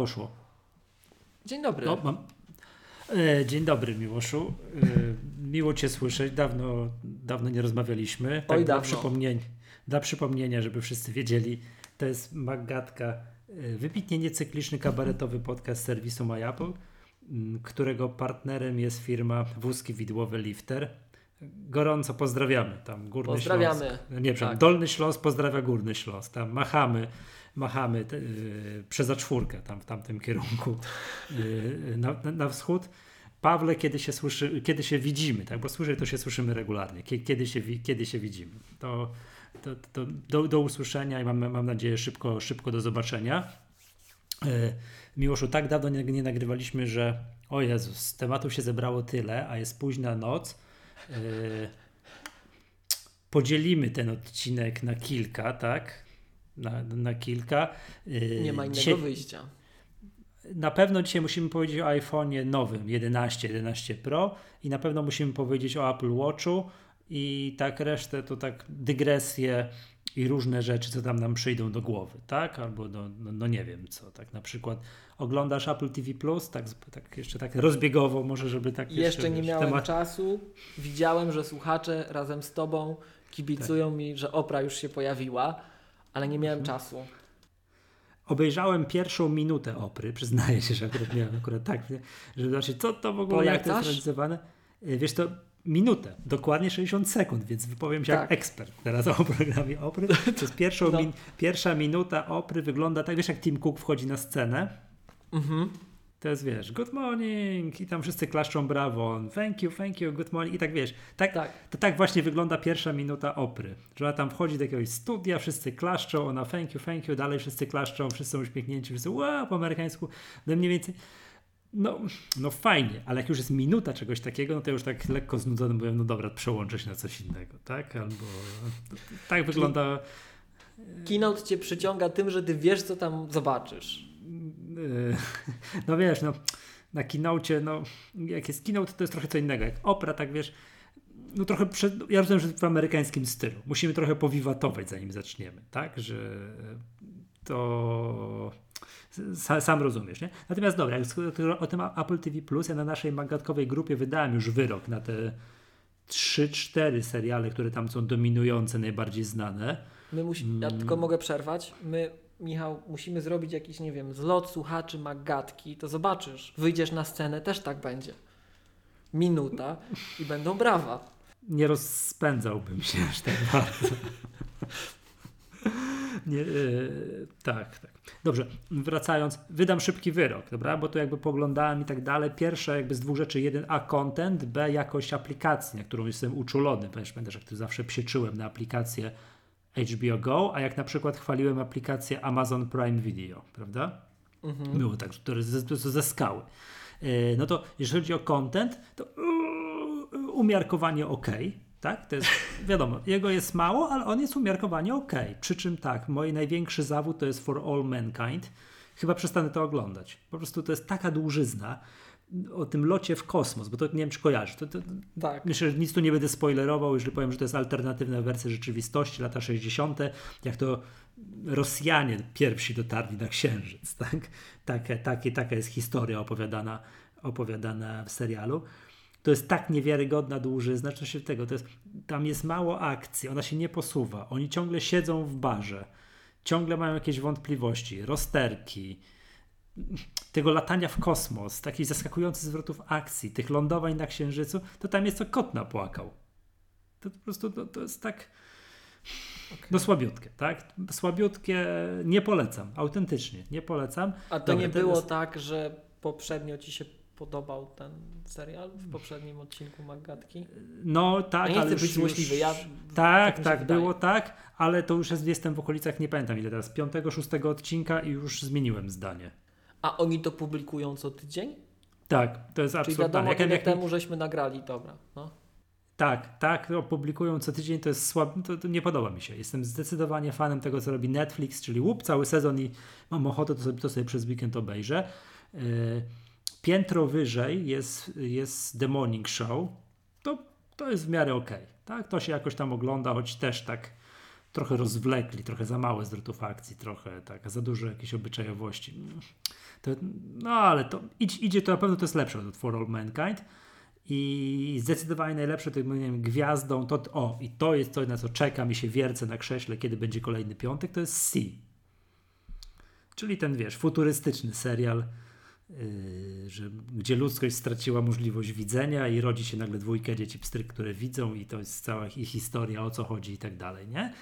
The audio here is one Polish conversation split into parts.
Poszło. Dzień dobry. No, mam... e, dzień dobry, Miłoszu. E, miło Cię słyszeć. Dawno, dawno nie rozmawialiśmy. Tak Oj, dla, dawno. przypomnień, dla przypomnienia, żeby wszyscy wiedzieli, to jest Magatka, e, wybitnie niecykliczny kabaretowy podcast serwisu MyApple, którego partnerem jest firma Wózki Widłowe Lifter. Gorąco pozdrawiamy tam Górny Pozdrawiamy. Śląsk. Nie, przepraszam, Tak. Dolny Śląsk pozdrawia Górny Śląsk. Tam machamy, machamy te, yy, przez czwórkę tam w tamtym kierunku yy, na, na, wschód. Pawle, kiedy się słyszy, kiedy się widzimy, tak? Bo słyszę, to się słyszymy regularnie. Kie- Kiedy się, kiedy się widzimy. To, to, to do, do usłyszenia i mam, mam nadzieję szybko, szybko do zobaczenia. E, Miłoszu, tak dawno nie, nie nagrywaliśmy, że o Jezus, tematów się zebrało tyle, a jest późna noc. Podzielimy ten odcinek na kilka, tak? Na, na kilka. E, Nie ma innego dzisiaj- wyjścia. na pewno dzisiaj musimy powiedzieć o iPhone'ie nowym 11, 11 Pro i na pewno musimy powiedzieć o Apple Watchu i tak resztę to tak dygresje i różne rzeczy, co tam nam przyjdą do głowy, tak? Albo do, no, no nie wiem co, tak na przykład oglądasz Apple TV Plus, tak, tak jeszcze tak rozbiegowo może, żeby tak Jeszcze, nie wiesz, miałem temat- czasu. Widziałem, że słuchacze razem z tobą kibicują mi, że Opra już się pojawiła, ale nie miałem Mhm. czasu. Obejrzałem pierwszą minutę opry, przyznaję się, że akurat miałem akurat tak, żeby zobaczyć, co to w ogóle, jak to jest realizowane. Y, Wiesz to minutę, dokładnie 60 sekund, więc wypowiem się jak Tak. ekspert teraz o programie opry. Przez pierwszą No. min, pierwsza minuta opry wygląda tak, wiesz jak Tim Cook wchodzi na scenę, Mhm. To jest wiesz, good morning i tam wszyscy klaszczą brawo, thank you, thank you, good morning i tak wiesz, tak, Tak. to tak właśnie wygląda pierwsza minuta opry, że ona tam wchodzi do jakiegoś studia, wszyscy klaszczą, ona thank you, thank you, dalej wszyscy klaszczą, wszyscy są uśmiechnięci, wszyscy wow, po amerykańsku, no mniej więcej, no, no fajnie, ale jak już jest minuta czegoś takiego, no to już tak lekko znudzony byłem, no dobra, przełączę się na coś innego, tak, albo tak wygląda Keynote cię przyciąga tym, że ty wiesz, co tam zobaczysz. Yy, no wiesz, no na keynote, no jak jest keynote, to jest trochę co innego. Jak opera, tak wiesz, no trochę, przed, ja rozumiem, że w amerykańskim stylu. Musimy trochę powiwatować, zanim zaczniemy, tak, że to sa- sam rozumiesz, nie? Natomiast dobra, o tym Apple TV+, Plus, ja na naszej magatkowej grupie wydałem już wyrok na te 3-4 seriale, które tam są dominujące, najbardziej znane. My musi... Ja Mm. tylko mogę przerwać. My, Michał, musimy zrobić jakiś, nie wiem, zlot słuchaczy Magatki, to zobaczysz. Wyjdziesz na scenę, też tak będzie. Minuta i będą brawa. nie rozpędzałbym się aż tak bardzo. Nie, e, tak, tak. Dobrze, wracając, wydam szybki wyrok, dobra, bo to jakby poglądałem i tak dalej. Pierwsze jakby z dwóch rzeczy, jeden A content, B jakość aplikacji, na którą jestem uczulony, ponieważ pamiętasz, jak tu zawsze pieczyłem na aplikację HBO Go, a jak na przykład chwaliłem aplikację Amazon Prime Video, prawda? Mhm. Było tak, które ze, ze, ze skały. E, No to jeżeli chodzi o content, to umiarkowanie ok, tak? To jest, wiadomo, jego jest mało, ale on jest umiarkowanie ok. Przy czym tak, mój największy zawód to jest For All Mankind. Chyba przestanę to oglądać. Po prostu to jest taka dłużyzna o tym locie w kosmos, bo to nie wiem, czy kojarzysz. To, to, Tak. Myślę, że nic tu nie będę spoilerował, jeżeli powiem, że to jest alternatywna wersja rzeczywistości, lata 60., jak to Rosjanie pierwsi dotarli na Księżyc. Tak? Takie, takie, taka jest historia opowiadana, opowiadana w serialu. To jest tak niewiarygodna dłużyzna, znaczy się tego, to jest, tam jest mało akcji, ona się nie posuwa, oni ciągle siedzą w barze, ciągle mają jakieś wątpliwości, rozterki, tego latania w kosmos, takich zaskakujących zwrotów akcji, tych lądowań na Księżycu, to tam jest co kot napłakał. To po prostu to, to jest tak. No słabiutkie, tak? Słabiutkie nie polecam, autentycznie nie polecam. A to Dobra, nie było tak, że poprzednio ci się podobał ten serial w poprzednim odcinku Magatki? No tak, ale już, być złośliwy, ja-. Tak, tak tak, było tak, ale to już jest, jestem w okolicach, nie pamiętam ile teraz, piątego, szóstego odcinka i już zmieniłem zdanie. A oni to publikują co tydzień? Tak, to jest Czyli absurdalne. wiadomo, Jak- ile jak- temu żeśmy nagrali, dobra. No. Tak, tak, opublikują co tydzień, to jest słabe, to, to nie podoba mi się. Jestem zdecydowanie fanem tego, co robi Netflix, czyli łup cały sezon i mam ochotę, to sobie, to sobie przez weekend obejrzę. Yy, piętro wyżej jest, jest The Morning Show, to, to jest w miarę okej, tak? To się jakoś tam ogląda, choć też tak trochę rozwlekli, trochę za małe zwrotów akcji, trochę tak, za dużo jakiejś obyczajowości. To, no ale to idzie, to na pewno to jest lepsze od For All Mankind. I zdecydowanie najlepsze tym moim gwiazdą to, o, i to jest coś, na co czekam i się wiercę na krześle, kiedy będzie kolejny piątek, to jest Sea. Czyli ten, wiesz, futurystyczny serial, yy, że, gdzie ludzkość straciła możliwość widzenia i rodzi się nagle dwójka dzieci pstryk, które widzą i to jest cała ich historia, o co chodzi i tak dalej, nie?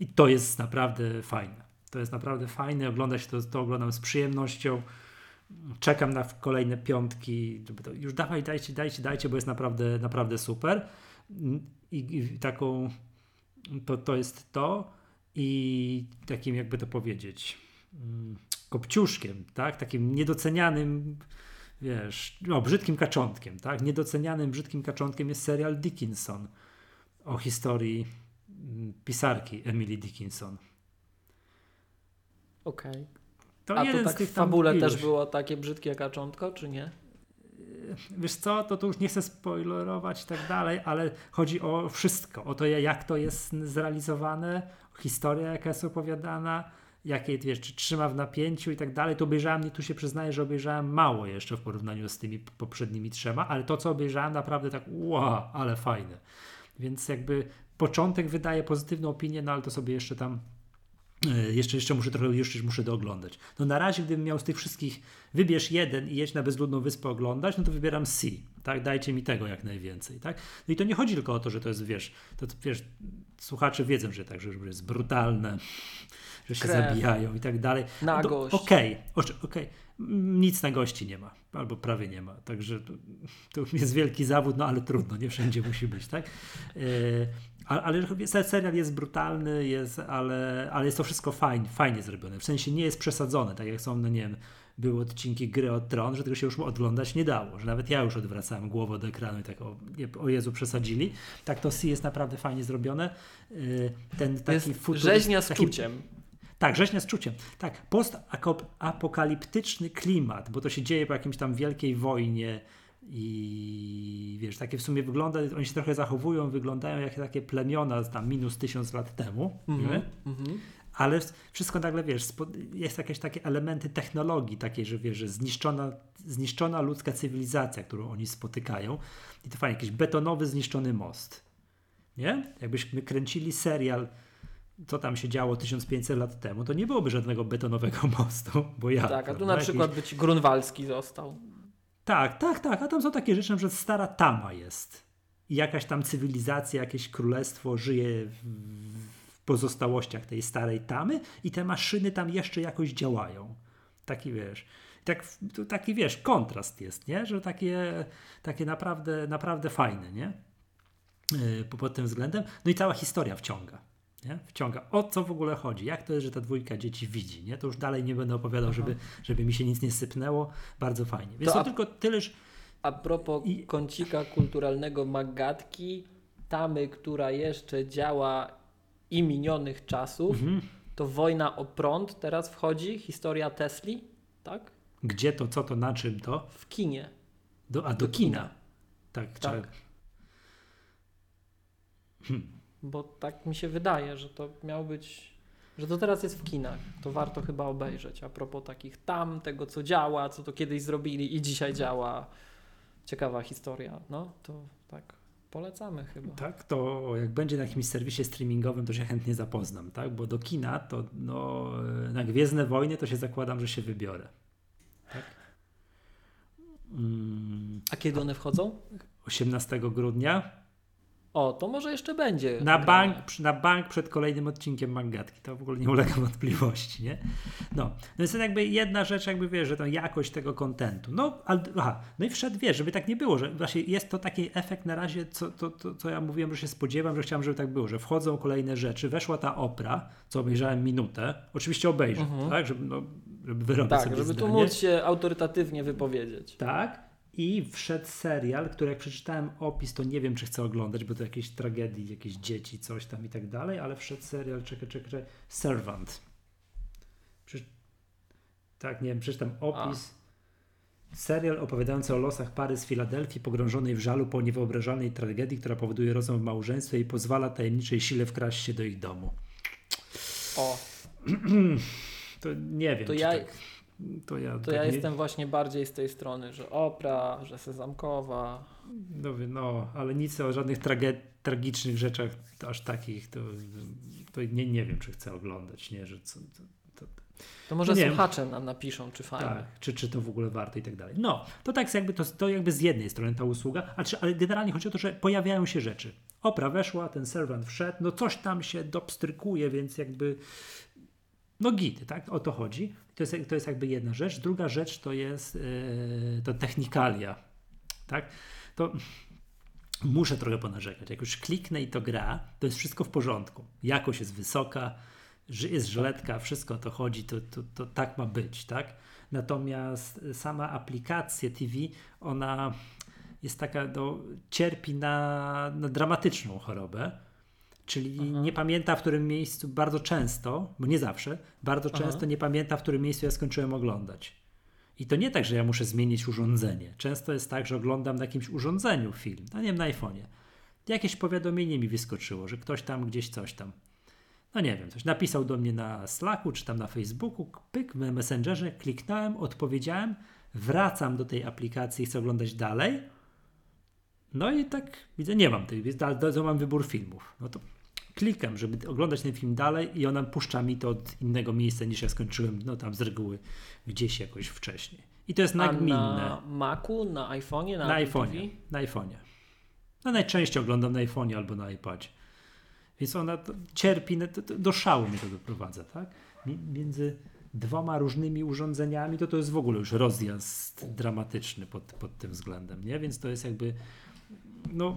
I to jest naprawdę fajne. To jest naprawdę fajne, ogląda się to, to oglądam z przyjemnością czekam na kolejne piątki, już dawaj, dajcie, dajcie, dajcie, bo jest naprawdę, naprawdę super. I, i taką, to, to jest to i takim jakby to powiedzieć, mm, kopciuszkiem, tak, takim niedocenianym, wiesz, no, brzydkim kaczątkiem, tak, niedocenianym brzydkim kaczątkiem jest serial Dickinson o historii mm, pisarki Emily Dickinson. Okej. Okay. To A to tak w fabule też było takie brzydkie kaczątko, czy nie? Wiesz co, to tu już nie chcę spoilerować i tak dalej, ale chodzi o wszystko, o to jak to jest zrealizowane, historia jaka jest opowiadana, jakie, wiesz, czy trzyma w napięciu i tak dalej. To obejrzałem, tu się przyznaję, że obejrzałem mało jeszcze w porównaniu z tymi poprzednimi trzema, ale to, co obejrzałem, naprawdę tak, wow, ale fajne. Więc jakby początek wydaje pozytywną opinię, no ale to sobie jeszcze tam jeszcze, jeszcze muszę trochę, jeszcze muszę dooglądać. No na razie, gdybym miał z tych wszystkich, wybierz jeden i jedź na bezludną wyspę oglądać, no to wybieram C, tak? Dajcie mi tego jak najwięcej, tak? No i to nie chodzi tylko o to, że to jest, wiesz, to, wiesz, słuchacze wiedzą, że tak, że jest brutalne, że się Krew. zabijają i tak dalej. Nagość. No Okej, okay, okay. nic na gości nie ma, albo prawie nie ma, także to, to jest wielki zawód, no ale trudno, nie wszędzie musi być, tak? Yy, ale serial jest brutalny, jest, ale, ale jest to wszystko fajnie, fajnie zrobione. W sensie nie jest przesadzone, tak jak są, no nie wiem, były odcinki gry od Tron, że tego się już oglądać nie dało, że nawet ja już odwracałem głowę do ekranu i tak o, o Jezu przesadzili. Tak to C jest naprawdę fajnie zrobione. Y, ten taki jest rzeźnia z taki, czuciem. Tak, rzeźnia z czuciem. Tak, postapokaliptyczny klimat, bo to się dzieje po jakimś tam wielkiej wojnie, i wiesz, takie w sumie wygląda, oni się trochę zachowują, wyglądają jak takie plemiona tam minus tysiąc lat temu, mm -hmm. ale wszystko nagle, wiesz, jest jakieś takie elementy technologii takiej, że wiesz, że zniszczona, zniszczona ludzka cywilizacja, którą oni spotykają i to fajnie, jakiś betonowy, zniszczony most, nie? Jakbyśmy kręcili serial co tam się działo 1500 lat temu, to nie byłoby żadnego betonowego mostu, bo ja... Tak, a tu na przykład jakiś... być Grunwaldzki został. Tak, tak, tak. A tam są takie rzeczy, że stara tama jest. I jakaś tam cywilizacja, jakieś królestwo żyje w pozostałościach tej starej tamy i te maszyny tam jeszcze jakoś działają. Taki wiesz. Tak, taki wiesz, kontrast jest, nie? Że takie, takie naprawdę, naprawdę fajne, nie? Yy, pod tym względem. No i cała historia wciąga nie? wciąga. O co w ogóle chodzi? Jak to jest, że ta dwójka dzieci widzi? Nie? To już dalej nie będę opowiadał, żeby, żeby mi się nic nie sypnęło. Bardzo fajnie. Więc to, to tylko tyle, że... A propos I... kącika kulturalnego Magatki, tamy, która jeszcze działa i minionych czasów, mhm. to Wojna o prąd teraz wchodzi, historia Tesli, tak? Gdzie to, co to, na czym to? W kinie. Do, a do, do kina. kina. Tak, tak. Hmm bo tak mi się wydaje, że to miał być, że to teraz jest w kinach. To warto chyba obejrzeć. A propos takich tam, tego co działa, co to kiedyś zrobili i dzisiaj działa. Ciekawa historia. No to tak polecamy chyba. Tak, to jak będzie na jakimś serwisie streamingowym, to się chętnie zapoznam, tak? Bo do kina to no, na Gwiezdne Wojny to się zakładam, że się wybiorę. Tak? Mm. A kiedy one wchodzą? 18 grudnia. O, to może jeszcze będzie. Na bank, na bank przed kolejnym odcinkiem Mangatki. To w ogóle nie ulega wątpliwości, nie? No, no jest jakby jedna rzecz, jakby wiesz, że to jakość tego kontentu. No, ale, aha, no i wszedł, wiesz, żeby tak nie było, że właśnie jest to taki efekt na razie, co, to, to, co ja mówiłem, że się spodziewam, że chciałem, żeby tak było, że wchodzą kolejne rzeczy, weszła ta opra, co obejrzałem minutę, oczywiście obejrzę, uh-huh. tak, żeby, no, żeby wyrobić tak, sobie żeby zdanie. tu móc się autorytatywnie wypowiedzieć. Tak, i wszedł serial, który jak przeczytałem opis, to nie wiem, czy chcę oglądać, bo to jakieś tragedii, jakieś dzieci, coś tam i tak dalej, ale wszedł serial, czekaj, czekaj, Servant. Tak, nie wiem, przeczytam opis. A. Serial opowiadający o losach pary z Filadelfii pogrążonej w żalu po niewyobrażalnej tragedii, która powoduje rozum w małżeństwie i pozwala tajemniczej sile wkraść się do ich domu. to nie wiem. To ja, tak, to ja, to tak ja nie... jestem właśnie bardziej z tej strony, że opera, że sezamkowa. No, no ale nic o żadnych trage- tragicznych rzeczach aż takich, to, to nie, nie wiem, czy chcę oglądać, nie, że co, to, to, to może no słuchacze nam napiszą, czy fajnie. Tak, czy, czy to w ogóle warto i tak dalej. No, to tak jakby to, to jakby z jednej strony ta usługa, ale, ale generalnie chodzi o to, że pojawiają się rzeczy. Opra weszła, ten serwant wszedł, no coś tam się dopstrykuje, więc jakby no gity, tak? O to chodzi. To jest, to jest jakby jedna rzecz. Druga rzecz to jest yy, to technikalia, tak? To muszę trochę ponarzekać. Jak już kliknę i to gra, to jest wszystko w porządku. Jakość jest wysoka, jest żyletka, wszystko to chodzi, to, to, to tak ma być, tak? Natomiast sama aplikacja TV, ona jest taka, no, cierpi na, na dramatyczną chorobę, czyli Aha. nie pamięta w którym miejscu bardzo często, bo nie zawsze, bardzo Aha. często nie pamięta w którym miejscu ja skończyłem oglądać. I to nie tak, że ja muszę zmienić urządzenie. Często jest tak, że oglądam na jakimś urządzeniu film, no nie wiem, na iPhone'ie. Jakieś powiadomienie mi wyskoczyło, że ktoś tam gdzieś coś tam. No nie wiem, coś napisał do mnie na Slacku czy tam na Facebooku, pyk, w Messengerze, kliknąłem, odpowiedziałem, wracam do tej aplikacji i chcę oglądać dalej. No i tak widzę, nie mam tych, to mam wybór filmów. No to klikam, żeby oglądać ten film dalej i ona puszcza mi to od innego miejsca niż ja skończyłem, no tam z reguły gdzieś jakoś wcześniej. I to jest nagminne. na Macu, na iPhone'ie, na, na iPhone'ie, na iPhone'ie. No najczęściej oglądam na iPhone'ie albo na iPadzie. Więc ona cierpi, no, do szału mnie to doprowadza, tak? Między dwoma różnymi urządzeniami to to jest w ogóle już rozjazd dramatyczny pod, pod tym względem, nie? Więc to jest jakby no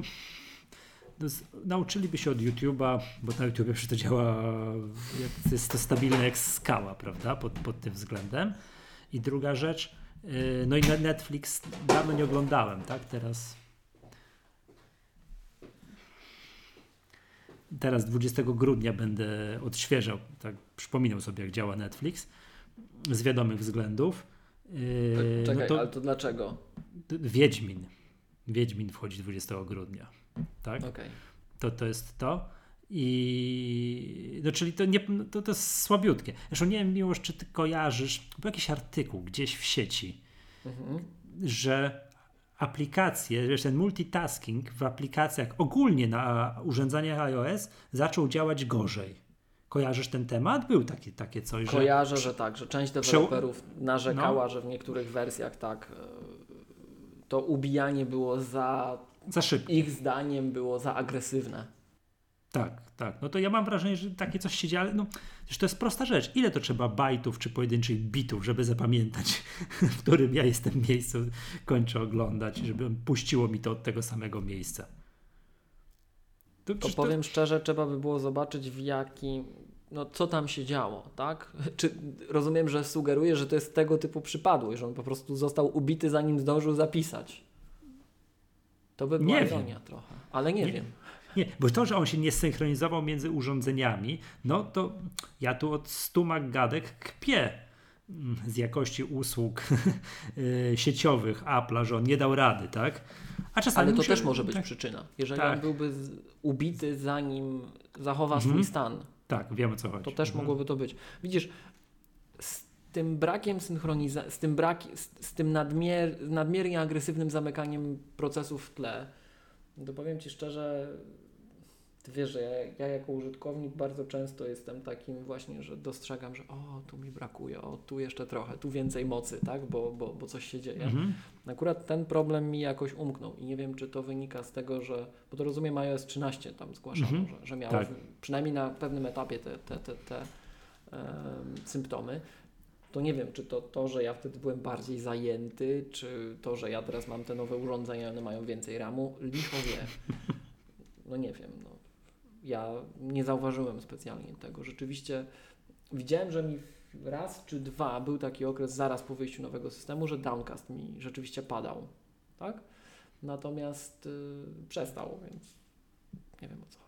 nauczyliby się od YouTube'a, bo na YouTube przecież to działa, jest to stabilne jak skała, prawda, pod, pod tym względem. I druga rzecz, yy, no i Netflix dawno nie oglądałem, tak, teraz teraz 20 grudnia będę odświeżał, tak przypominał sobie jak działa Netflix z wiadomych względów. Yy, Czekaj, no to, ale to dlaczego? Wiedźmin. Wiedźmin wchodzi 20 grudnia tak? Okay. To, to jest to. I no, czyli to, nie, to, to jest słabiutkie. Zresztą nie wiem, Miłosz, czy ty kojarzysz, był jakiś artykuł gdzieś w sieci, mhm. że aplikacje, że ten multitasking w aplikacjach ogólnie na urządzeniach iOS zaczął działać gorzej. Kojarzysz ten temat? Był taki, takie coś, że... Kojarzę, że tak, że część deweloperów narzekała, no. że w niektórych wersjach tak e, to ubijanie było za za szybko. Ich zdaniem było za agresywne. Tak, tak. No to ja mam wrażenie, że takie coś się dzieje, ale no, to jest prosta rzecz. Ile to trzeba bajtów czy pojedynczych bitów, żeby zapamiętać, w którym ja jestem miejscu, kończę oglądać, żeby puściło mi to od tego samego miejsca. To, to powiem to... szczerze, trzeba by było zobaczyć w jakim, no co tam się działo, tak? Czy rozumiem, że sugeruje, że to jest tego typu przypadłość, że on po prostu został ubity zanim zdążył zapisać. To by była nie ironia wiem. trochę, ale nie, nie, wiem. Nie, bo to, że on się nie synchronizował między urządzeniami, no to ja tu od stu gadek kpię mm, z jakości usług y, sieciowych Apple'a, że on nie dał rady, tak? A czasami Ale to też może być tak, przyczyna. Jeżeli tak. on byłby ubity zanim zachowa mhm. swój stan. Tak, wiemy co chodzi. To też mhm. mogłoby to być. Widzisz, tym brakiem synchronizacji, z tym, brak, z, z tym nadmier, nadmiernie agresywnym zamykaniem procesów w tle, to powiem Ci szczerze, Ty wiesz, że ja, ja, jako użytkownik bardzo często jestem takim właśnie, że dostrzegam, że o, tu mi brakuje, o, tu jeszcze trochę, tu więcej mocy, tak, bo, bo, bo coś się dzieje. Mhm. Akurat ten problem mi jakoś umknął i nie wiem, czy to wynika z tego, że, bo to rozumiem iOS 13 tam zgłaszano, mhm. że, że miało tak. przynajmniej na pewnym etapie te, te, te, te symptomy to nie wiem, czy to to, że ja wtedy byłem bardziej zajęty, czy to, że ja teraz mam te nowe urządzenia, one mają więcej ramu, licho wie. No nie wiem, no. Ja nie zauważyłem specjalnie tego. Rzeczywiście widziałem, że mi raz czy dwa był taki okres zaraz po wyjściu nowego systemu, że downcast mi rzeczywiście padał, tak? Natomiast y, przestał, więc nie wiem o co.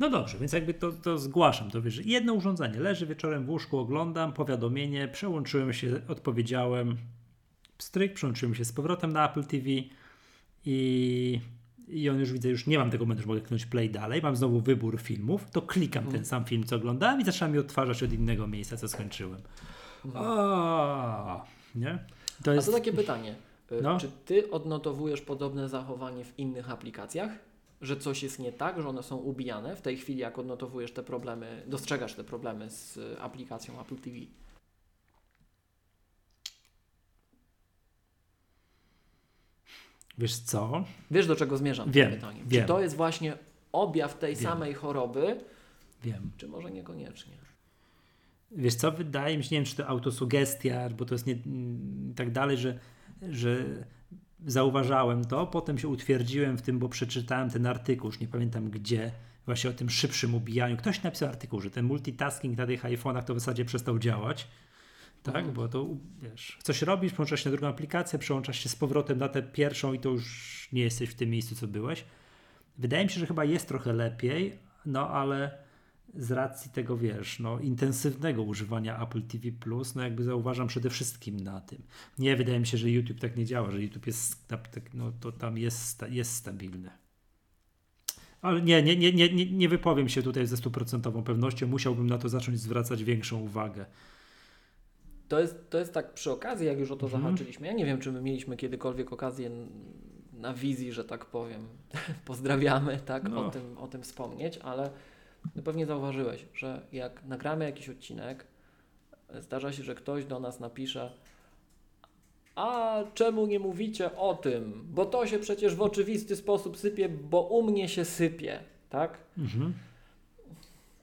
No dobrze, więc jakby to, to zgłaszam, to wiesz, jedno urządzenie leży wieczorem w łóżku, oglądam, powiadomienie, przełączyłem się, odpowiedziałem, stryk, przełączyłem się z powrotem na Apple TV i i on już widzę, już nie mam tego momentu, że mogę kliknąć play dalej, mam znowu wybór filmów, to klikam ten sam film, co oglądałem i zaczynam mi odtwarzać od innego miejsca, co skończyłem. A, nie? To A jest... to takie pytanie. Y, No. Czy ty odnotowujesz podobne zachowanie w innych aplikacjach? Że coś jest nie tak, że one są ubijane w tej chwili, jak odnotowujesz te problemy, dostrzegasz te problemy z y, aplikacją Apple TV? Wiesz co? Wiesz, do czego zmierzam Wiem, tym pytaniem? wiem. Czy to jest właśnie objaw tej Wiem. samej choroby, Wiem. czy może niekoniecznie? Wiesz co, wydaje mi się, nie wiem, czy to autosugestia, bo to jest nie, mm, tak dalej, że, że zauważałem to, potem się utwierdziłem w tym, bo przeczytałem ten artykuł, już nie pamiętam gdzie, właśnie o tym szybszym ubijaniu. Ktoś napisał artykuł, że ten multitasking na tych iPhone'ach to w zasadzie przestał działać. Tak, Mhm. bo to wiesz, coś robisz, przełączasz się na drugą aplikację, przełączasz się z powrotem na tę pierwszą i to już nie jesteś w tym miejscu, co byłeś. Wydaje mi się, że chyba jest trochę lepiej, no ale z racji tego, wiesz, no, intensywnego używania Apple TV+, no jakby zauważam przede wszystkim na tym. Nie, wydaje mi się, że YouTube tak nie działa, że YouTube jest, tak, no to tam jest, jest stabilny. Ale nie, nie, nie, nie, nie, wypowiem się tutaj ze stuprocentową pewnością, musiałbym na to zacząć zwracać większą uwagę. To jest, to jest tak przy okazji, jak już o to Mhm. zahaczyliśmy. Ja nie wiem, czy my mieliśmy kiedykolwiek okazję na wizji, że tak powiem, pozdrawiamy, tak, No. o, tym, o tym wspomnieć, ale no pewnie zauważyłeś, że jak nagramy jakiś odcinek, zdarza się, że ktoś do nas napisze a czemu nie mówicie o tym? Bo to się przecież w oczywisty sposób sypie, bo u mnie się sypie, tak? Mhm.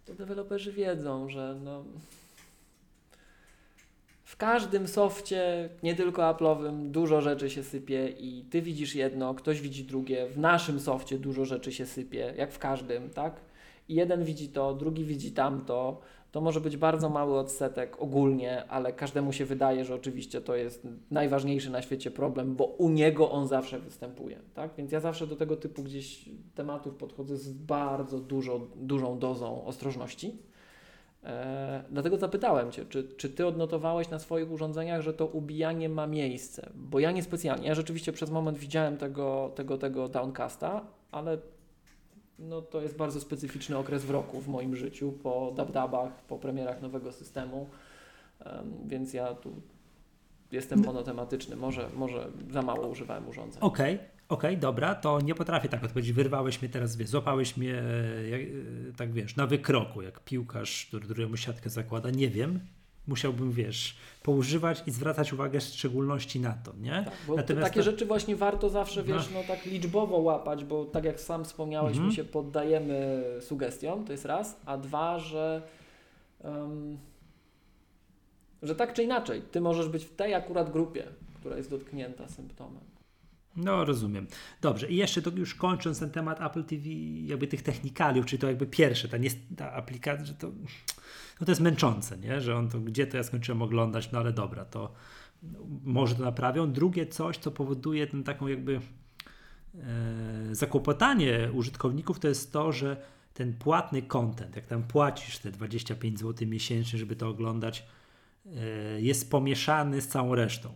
to deweloperzy wiedzą, że no, w każdym softie, nie tylko Apple'owym, dużo rzeczy się sypie i ty widzisz jedno, ktoś widzi drugie. W naszym softie dużo rzeczy się sypie, jak w każdym, tak? Jeden widzi to, drugi widzi tamto. To może być bardzo mały odsetek ogólnie, ale każdemu się wydaje, że oczywiście to jest najważniejszy na świecie problem, bo u niego on zawsze występuje, tak? Więc ja zawsze do tego typu gdzieś tematów podchodzę z bardzo dużo, dużą dozą ostrożności. E, dlatego zapytałem Cię, czy, czy Ty odnotowałeś na swoich urządzeniach, że to ubijanie ma miejsce? Bo ja niespecjalnie. Ja rzeczywiście przez moment widziałem tego, tego, tego downcasta, ale no, to jest bardzo specyficzny okres w roku w moim życiu, po dabdabach, po premierach nowego systemu, Em, więc ja tu jestem monotematyczny. Może, może za mało używałem urządzeń. Okej, okej, dobra, to nie potrafię tak odpowiedzieć. Wyrwałeś mnie teraz, wiesz, złapałeś mnie, e, jak, e, tak wiesz, na wykroku, jak piłkarz, który któremu siatkę zakłada. Nie wiem. Musiałbym, wiesz, poużywać i zwracać uwagę w szczególności na to, nie? Tak, bo to Natomiast takie to- rzeczy właśnie warto zawsze, wiesz, no tak liczbowo łapać, bo tak jak sam wspomniałeś, Mhm. my się poddajemy sugestiom, to jest raz, a dwa, że em, że tak czy inaczej, ty możesz być w tej akurat grupie, która jest dotknięta symptomem. No, rozumiem. Dobrze, i jeszcze to już kończąc ten temat Apple TV, jakby tych technikaliów, czyli to jakby pierwsze, ta, ta aplikacja, że to, no to jest męczące, nie? Że on to, gdzie to ja skończyłem oglądać, no ale dobra, to może to naprawią. Drugie coś, co powoduje ten taką jakby e, zakłopotanie użytkowników, to jest to, że ten płatny content, jak tam płacisz te 25 zł miesięcznie, żeby to oglądać, e, jest pomieszany z całą resztą.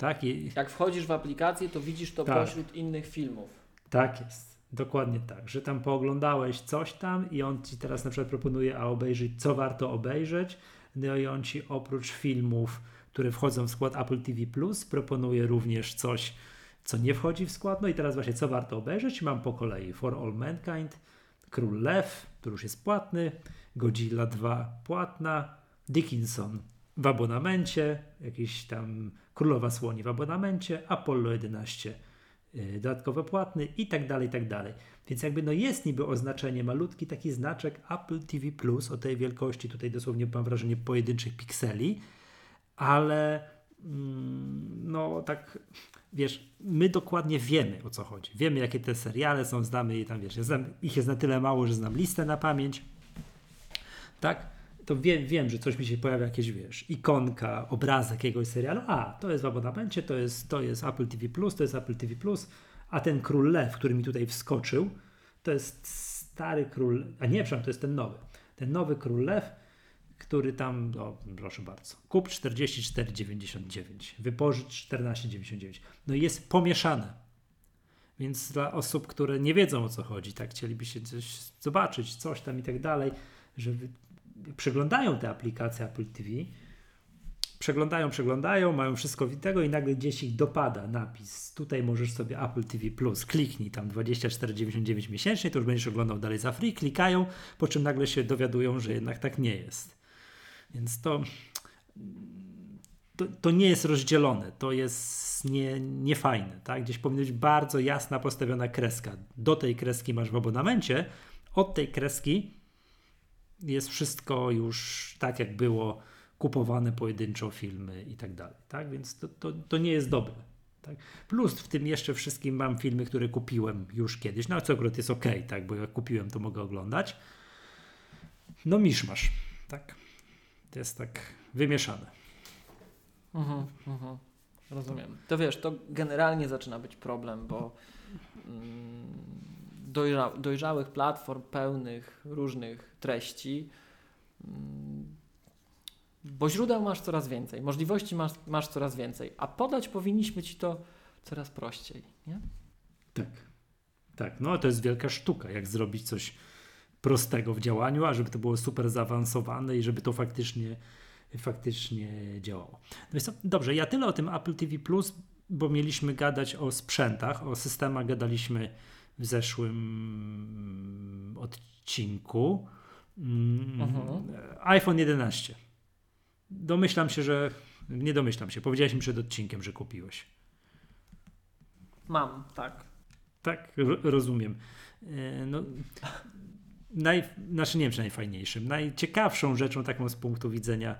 Tak? I, Jak wchodzisz w aplikację, to widzisz to Tak. pośród innych filmów. Tak jest. Dokładnie tak, że tam pooglądałeś coś tam i on ci teraz na przykład proponuje, a obejrzeć, co warto obejrzeć. No i on ci oprócz filmów, które wchodzą w skład Apple TV Plus, proponuje również coś, co nie wchodzi w skład. No i teraz właśnie, co warto obejrzeć? Mam po kolei For All Mankind, Król Lew, który już jest płatny, Godzilla 2 płatna, Dickinson w abonamencie, jakiś tam Królowa Słoni w abonamencie, Apollo 11 y, dodatkowo płatny i tak dalej, i tak dalej. Więc jakby no jest niby oznaczenie, malutki taki znaczek Apple TV Plus o tej wielkości, tutaj dosłownie mam wrażenie pojedynczych pikseli, ale mm, no tak wiesz, my dokładnie wiemy o co chodzi. Wiemy jakie te seriale są, znamy je tam, wiesz, ja znam, ich jest na tyle mało, że znam listę na pamięć. Tak? To wiem, wiem, że coś mi się pojawia, jakieś, wiesz, ikonka, obrazek jakiegoś serialu. A, to jest w abonamencie, to jest, to jest Apple TV+, to jest Apple TV+, a ten Król Lew, który mi tutaj wskoczył, to jest stary Król, a nie, przepraszam, to jest ten nowy. Ten nowy Król Lew, który tam, o, proszę bardzo, kup 44,99, wypożycz 14,99. No jest pomieszane. Więc dla osób, które nie wiedzą o co chodzi, tak, chcieliby się coś zobaczyć, coś tam i tak dalej, że przeglądają te aplikacje Apple TV, przeglądają, przeglądają, mają wszystko wideo i nagle gdzieś ich dopada napis. Tutaj możesz sobie Apple TV Plus, kliknij tam 24,99 miesięcznie, to już będziesz oglądał dalej za free, klikają, po czym nagle się dowiadują, że jednak tak nie jest. Więc to, to, to nie jest rozdzielone, to jest nie, niefajne. Tak? Gdzieś powinna być bardzo jasna postawiona kreska. Do tej kreski masz w abonamencie, od tej kreski jest wszystko już tak, jak było kupowane pojedynczo filmy i tak dalej. Tak? Więc to, to, to nie jest dobre. Tak? Plus w tym jeszcze wszystkim mam filmy, które kupiłem już kiedyś. No co akurat jest ok, tak? bo jak kupiłem, to mogę oglądać. No miszmasz. Tak? To jest tak wymieszane. Mhm, mhm. Rozumiem. To wiesz, to generalnie zaczyna być problem, bo mm, dojrza dojrzałych platform pełnych różnych treści mm, bo źródeł masz coraz więcej, możliwości masz, masz coraz więcej, a podać powinniśmy ci to coraz prościej, nie? Tak. Tak, no to jest wielka sztuka, jak zrobić coś prostego w działaniu, a żeby to było super zaawansowane i żeby to faktycznie, faktycznie działało. No dobrze, ja tyle o tym Apple TV bo mieliśmy gadać o sprzętach, o systemach gadaliśmy w zeszłym odcinku. Mm, mhm. iPhone 11. Domyślam się, że. Nie domyślam się. Powiedziałeś mi przed odcinkiem, że kupiłeś. Mam, tak. Tak, rozumiem. E, no, naj, znaczy nie wiem, czy najfajniejszym. Najciekawszą rzeczą taką z punktu widzenia,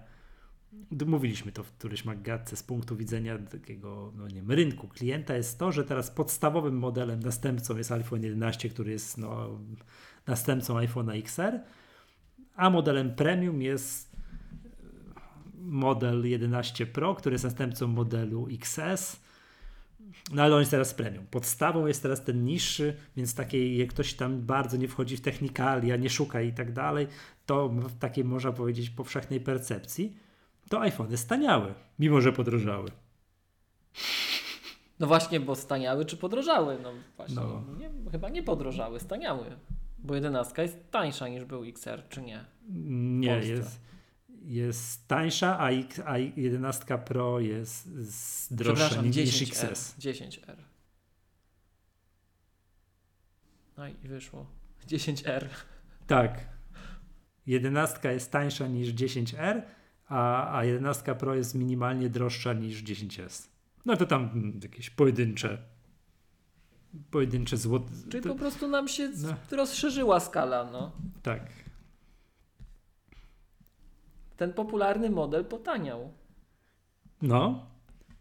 mówiliśmy to w którymś magatce, z punktu widzenia takiego, no nie wiem, rynku klienta jest to, że teraz podstawowym modelem, następcą jest iPhone 11, który jest no, następcą iPhone'a XR, a modelem premium jest model 11 Pro, który jest następcą modelu XS. No ale on jest teraz premium. Podstawą jest teraz ten niższy, więc takiej, jak ktoś tam bardzo nie wchodzi w technikalia, nie szuka i tak dalej, to w takiej można powiedzieć powszechnej percepcji, to iPhony staniały, mimo że podrożały. No właśnie, bo staniały czy podrożały? No właśnie, no. Nie, chyba nie podrożały, staniały. Bo 11 jest tańsza niż był XR, czy nie? Nie, jest jest tańsza, a, X, a 11 Pro jest droższa niż 10 XS. 10R. No i wyszło. 10R. Tak. 11 jest tańsza niż 10R, a, a 11 Pro jest minimalnie droższa niż 10S. No to tam mm, jakieś pojedyncze pojedyncze złote. Czyli po prostu nam się no. rozszerzyła skala, no. Tak ten popularny model potaniał. No,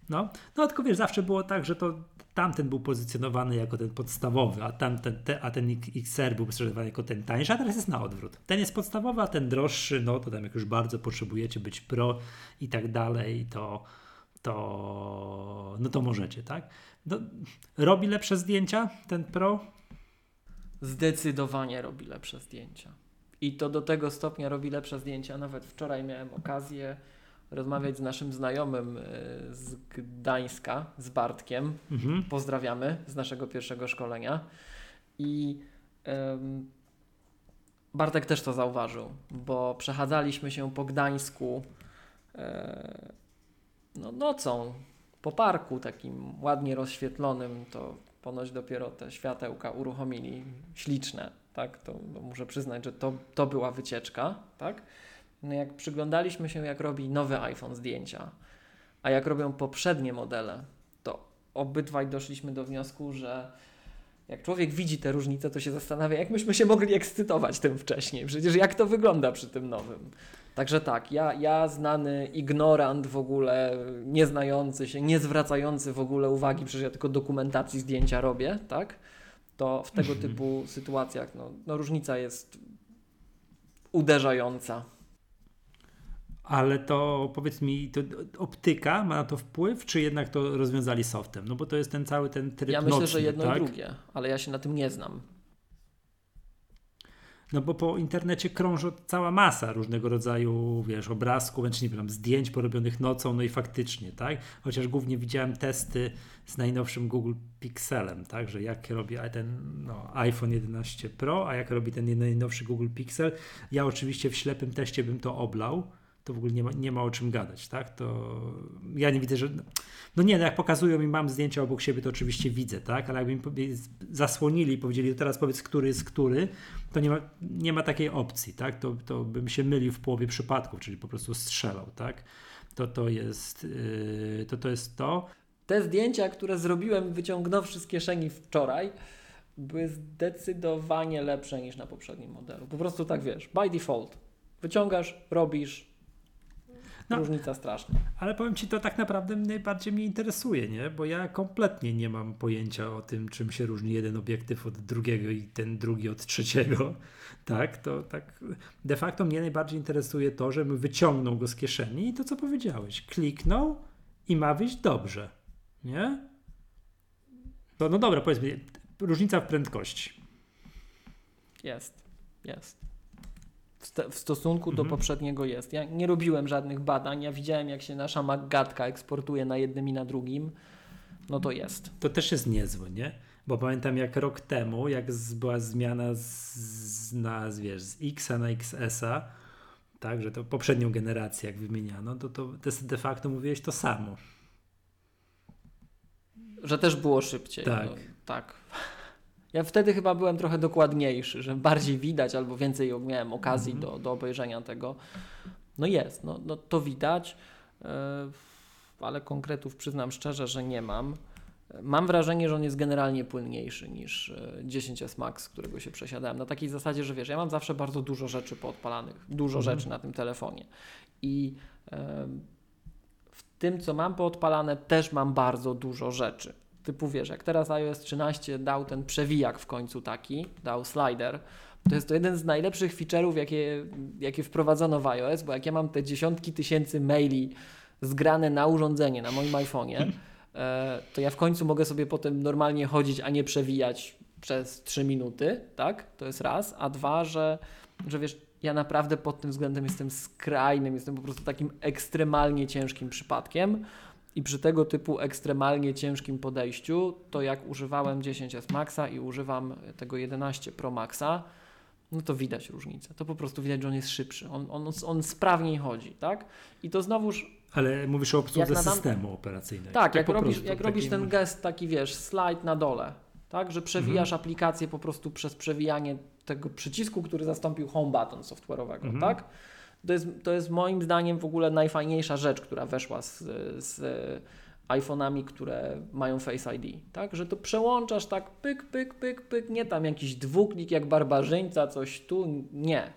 no, no tylko wiesz, zawsze było tak, że to tamten był pozycjonowany jako ten podstawowy, a, tamten, te, a ten XR był pozycjonowany jako ten tańszy, a teraz jest na odwrót. Ten jest podstawowy, a ten droższy, no to tam jak już bardzo potrzebujecie być pro i tak dalej, to, to no to możecie, tak? No, robi lepsze zdjęcia ten pro? Zdecydowanie robi lepsze zdjęcia. I to do tego stopnia robi lepsze zdjęcia. Nawet wczoraj miałem okazję rozmawiać z naszym znajomym e, z Gdańska, z Bartkiem. Mhm. Pozdrawiamy z naszego pierwszego szkolenia. I um, Bartek też to zauważył, bo przechadzaliśmy się po Gdańsku e, no, nocą po parku takim ładnie rozświetlonym. To ponoć dopiero te światełka uruchomili śliczne tak, to, to muszę przyznać, że to, to była wycieczka, tak. No jak przyglądaliśmy się, jak robi nowy iPhone zdjęcia, a jak robią poprzednie modele, to obydwaj doszliśmy do wniosku, że jak człowiek widzi te różnice, to się zastanawia, jak myśmy się mogli ekscytować tym wcześniej. Przecież jak to wygląda przy tym nowym. Także tak, ja, ja znany ignorant w ogóle, nieznający się, nie zwracający w ogóle uwagi, przecież ja tylko dokumentacji zdjęcia robię, tak? to w tego mhm. typu sytuacjach no, no różnica jest uderzająca. Ale to powiedz mi, to optyka ma na to wpływ, czy jednak to rozwiązali softem? No bo to jest ten cały ten tryb Ja myślę, nocny, że jedno tak? i drugie, ale ja się na tym nie znam. No bo po internecie krąży cała masa różnego rodzaju, wiesz, obrazków, wręcz nie wiem, zdjęć porobionych nocą, no i faktycznie, tak? Chociaż głównie widziałem testy z najnowszym Google Pixelem, tak? Że jak robi ten no, iPhone 11 Pro, a jak robi ten najnowszy Google Pixel. Ja oczywiście w ślepym teście bym to oblał, to w ogóle nie ma, nie ma o czym gadać, tak? To ja nie widzę, że. No nie, no jak pokazują mi, mam zdjęcia obok siebie, to oczywiście widzę, tak? Ale jakby mi zasłonili i powiedzieli, to teraz powiedz, który jest który, to nie ma, nie ma takiej opcji, tak? To, to bym się mylił w połowie przypadków, czyli po prostu strzelał, tak? To, to, jest, yy, to, to jest to. Te zdjęcia, które zrobiłem, wyciągnąwszy z kieszeni wczoraj, były zdecydowanie lepsze niż na poprzednim modelu. Po prostu tak wiesz, by default. Wyciągasz, robisz, no, różnica straszna. Ale powiem Ci, to tak naprawdę najbardziej mnie interesuje, nie? Bo ja kompletnie nie mam pojęcia o tym, czym się różni jeden obiektyw od drugiego i ten drugi od trzeciego. Tak, to tak de facto mnie najbardziej interesuje to, że wyciągnął go z kieszeni i to, co powiedziałeś, kliknął i ma wyjść dobrze, nie? To, no dobra, powiedzmy, różnica w prędkości. Jest, jest w stosunku do mhm. poprzedniego jest. Ja nie robiłem żadnych badań, ja widziałem jak się nasza Maggatka eksportuje na jednym i na drugim, no to jest. To też jest niezłe, nie? Bo pamiętam jak rok temu, jak z, była zmiana z, na, wiesz, z X na XS-a, tak, że to poprzednią generację jak wymieniano, to, to, to de facto mówiłeś to samo. Że też było szybciej. Tak. No, tak. Ja wtedy chyba byłem trochę dokładniejszy, że bardziej widać albo więcej miałem okazji mm -hmm. do, do obejrzenia tego. No jest, no, no to widać, yy, ale konkretów przyznam szczerze, że nie mam. Mam wrażenie, że on jest generalnie płynniejszy niż 10S e, Max, którego się przesiadałem. Na takiej zasadzie, że wiesz, ja mam zawsze bardzo dużo rzeczy poodpalanych, dużo mhm. rzeczy na tym telefonie. I yy, w tym, co mam poodpalane, też mam bardzo dużo rzeczy typu wiesz, jak teraz iOS 13 dał ten przewijak w końcu taki, dał slider, to jest to jeden z najlepszych feature'ów, jakie, jakie wprowadzono w iOS, bo jak ja mam te dziesiątki tysięcy maili zgrane na urządzenie, na moim iPhone'ie, e, to ja w końcu mogę sobie potem normalnie chodzić, a nie przewijać przez 3 minuty, tak? To jest raz. A dwa, że, że wiesz, ja naprawdę pod tym względem jestem skrajnym, jestem po prostu takim ekstremalnie ciężkim przypadkiem, i przy tego typu ekstremalnie ciężkim podejściu, to jak używałem 10S Maxa i używam tego 11 Pro Maxa, no to widać różnicę. To po prostu widać, że on jest szybszy. On, on, on sprawniej chodzi, tak? I to znowuż. Ale mówisz o obsłudze nadam... systemu operacyjnego. Tak, tak jak, robisz, jak robisz ten gest taki, wiesz, slajd na dole, tak? Że przewijasz mhm. aplikację po prostu przez przewijanie tego przycisku, który zastąpił home button software'owego, mhm. tak? To jest, to jest moim zdaniem w ogóle najfajniejsza rzecz, która weszła z, z iPhone'ami, które mają Face ID, tak? Że to przełączasz tak pyk, pyk, pyk, pyk, nie tam jakiś dwuklik jak barbarzyńca, coś tu, nie.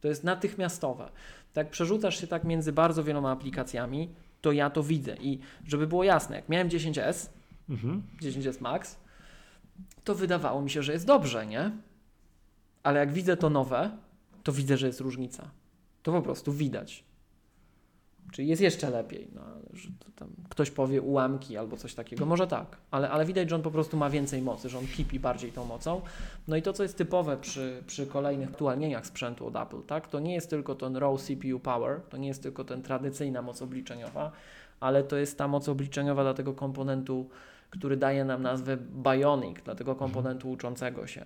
To jest natychmiastowe. Tak przerzucasz się tak między bardzo wieloma aplikacjami, to ja to widzę i żeby było jasne, jak miałem 10S, mhm. 10S Max, to wydawało mi się, że jest dobrze, nie? Ale jak widzę to nowe, to widzę, że jest różnica to po prostu widać. Czyli jest jeszcze lepiej. No, że tam ktoś powie ułamki albo coś takiego. Może tak, ale, ale widać, że on po prostu ma więcej mocy, że on kipi bardziej tą mocą. No i to, co jest typowe przy, przy kolejnych aktualnieniach sprzętu od Apple, tak, to nie jest tylko ten raw CPU power, to nie jest tylko ten tradycyjna moc obliczeniowa, ale to jest ta moc obliczeniowa dla tego komponentu, który daje nam nazwę Bionic, dla tego komponentu uczącego się.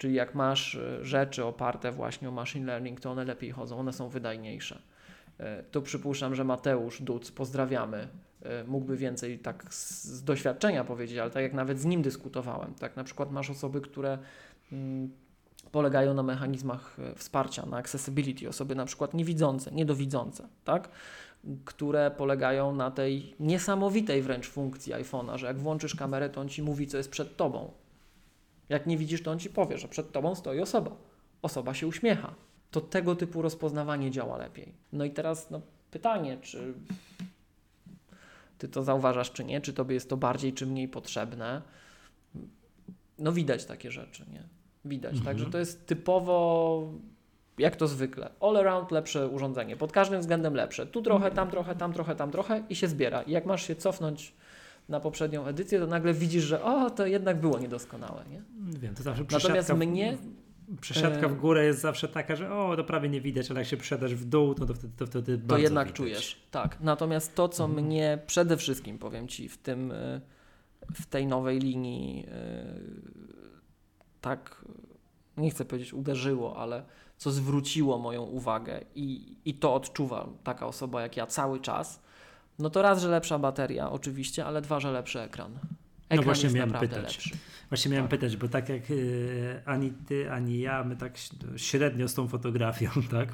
Czyli jak masz e, rzeczy oparte właśnie o machine learning, to one lepiej chodzą, one są wydajniejsze. E, to przypuszczam, że Mateusz Duc, pozdrawiamy, e, mógłby więcej tak z doświadczenia powiedzieć, ale tak jak nawet z nim dyskutowałem, tak na przykład masz osoby, które mm, polegają na mechanizmach wsparcia, na accessibility, osoby na przykład niewidzące, niedowidzące, tak? które polegają na tej niesamowitej wręcz funkcji iPhone'a, że jak włączysz kamerę, to on ci mówi, co jest przed tobą. Jak nie widzisz, to on ci powie, że przed tobą stoi osoba. Osoba się uśmiecha. To tego typu rozpoznawanie działa lepiej. No i teraz no, pytanie, czy ty to zauważasz, czy nie? Czy tobie jest to bardziej, czy mniej potrzebne? No widać takie rzeczy, nie? Widać. Mhm. Także to jest typowo jak to zwykle. All around lepsze urządzenie, pod każdym względem lepsze. Tu trochę, tam trochę, tam trochę, tam trochę i się zbiera. I jak masz się cofnąć na poprzednią edycję, to nagle widzisz, że o, to jednak było niedoskonałe. Nie? Wiem, to zawsze Natomiast mnie, przesiadka w E. górę jest zawsze taka, że o, to prawie nie widać, ale jak się przesiadasz w dół, to, to wtedy, to wtedy to bardzo jednak widać. czujesz. Tak. Natomiast to, co Mhm. mnie przede wszystkim, powiem Ci, w tym, y, w tej nowej linii y, tak, nie chcę powiedzieć uderzyło, ale co zwróciło moją uwagę i, i to odczuwa taka osoba jak ja cały czas, no to raz, że lepsza bateria oczywiście, ale dwa, że lepszy ekran. Ekran właśnie jest miałem pytać. lepszy. Właśnie miałem Tak. pytać, bo tak jak y, ani ty, ani ja, my tak średnio z tą fotografią, tak?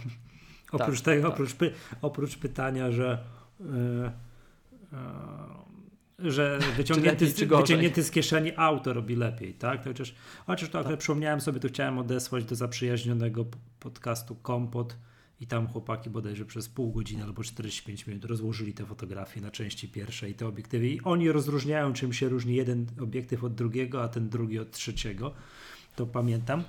Oprócz tego, tak. Oprócz, py, oprócz pytania, że y, y, że wyciągnięty, lepiej, z, wyciągnięty z kieszeni auto robi lepiej, tak? To chociaż, chociaż to Tak. przypomniałem sobie, to chciałem odesłać do zaprzyjaźnionego podcastu Kompot i tam chłopaki bodajże przez pół godziny albo 45 minut rozłożyli te fotografie na części pierwsze i te obiektywy i oni rozróżniają czym się różni jeden obiektyw od drugiego, a ten drugi od trzeciego. To pamiętam.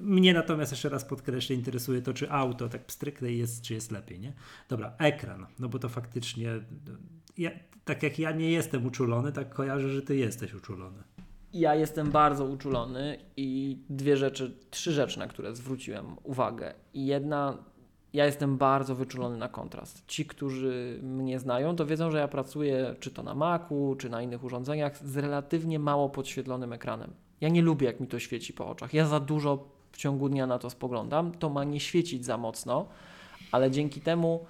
Mnie natomiast jeszcze raz podkreślę, interesuje to, czy auto tak stricte jest, czy jest lepiej, nie? Dobra, ekran, no bo to faktycznie, ja, tak jak ja nie jestem uczulony, tak kojarzę, że ty jesteś uczulony. Ja jestem bardzo uczulony i dwie rzeczy, trzy rzeczy, na które zwróciłem uwagę. I jedna, ja jestem bardzo wyczulony na kontrast. Ci, którzy mnie znają, to wiedzą, że ja pracuję czy to na Macu, czy na innych urządzeniach z relatywnie mało podświetlonym ekranem. Ja nie lubię, jak mi to świeci po oczach. Ja za dużo w ciągu dnia na to spoglądam. To ma nie świecić za mocno, ale dzięki temu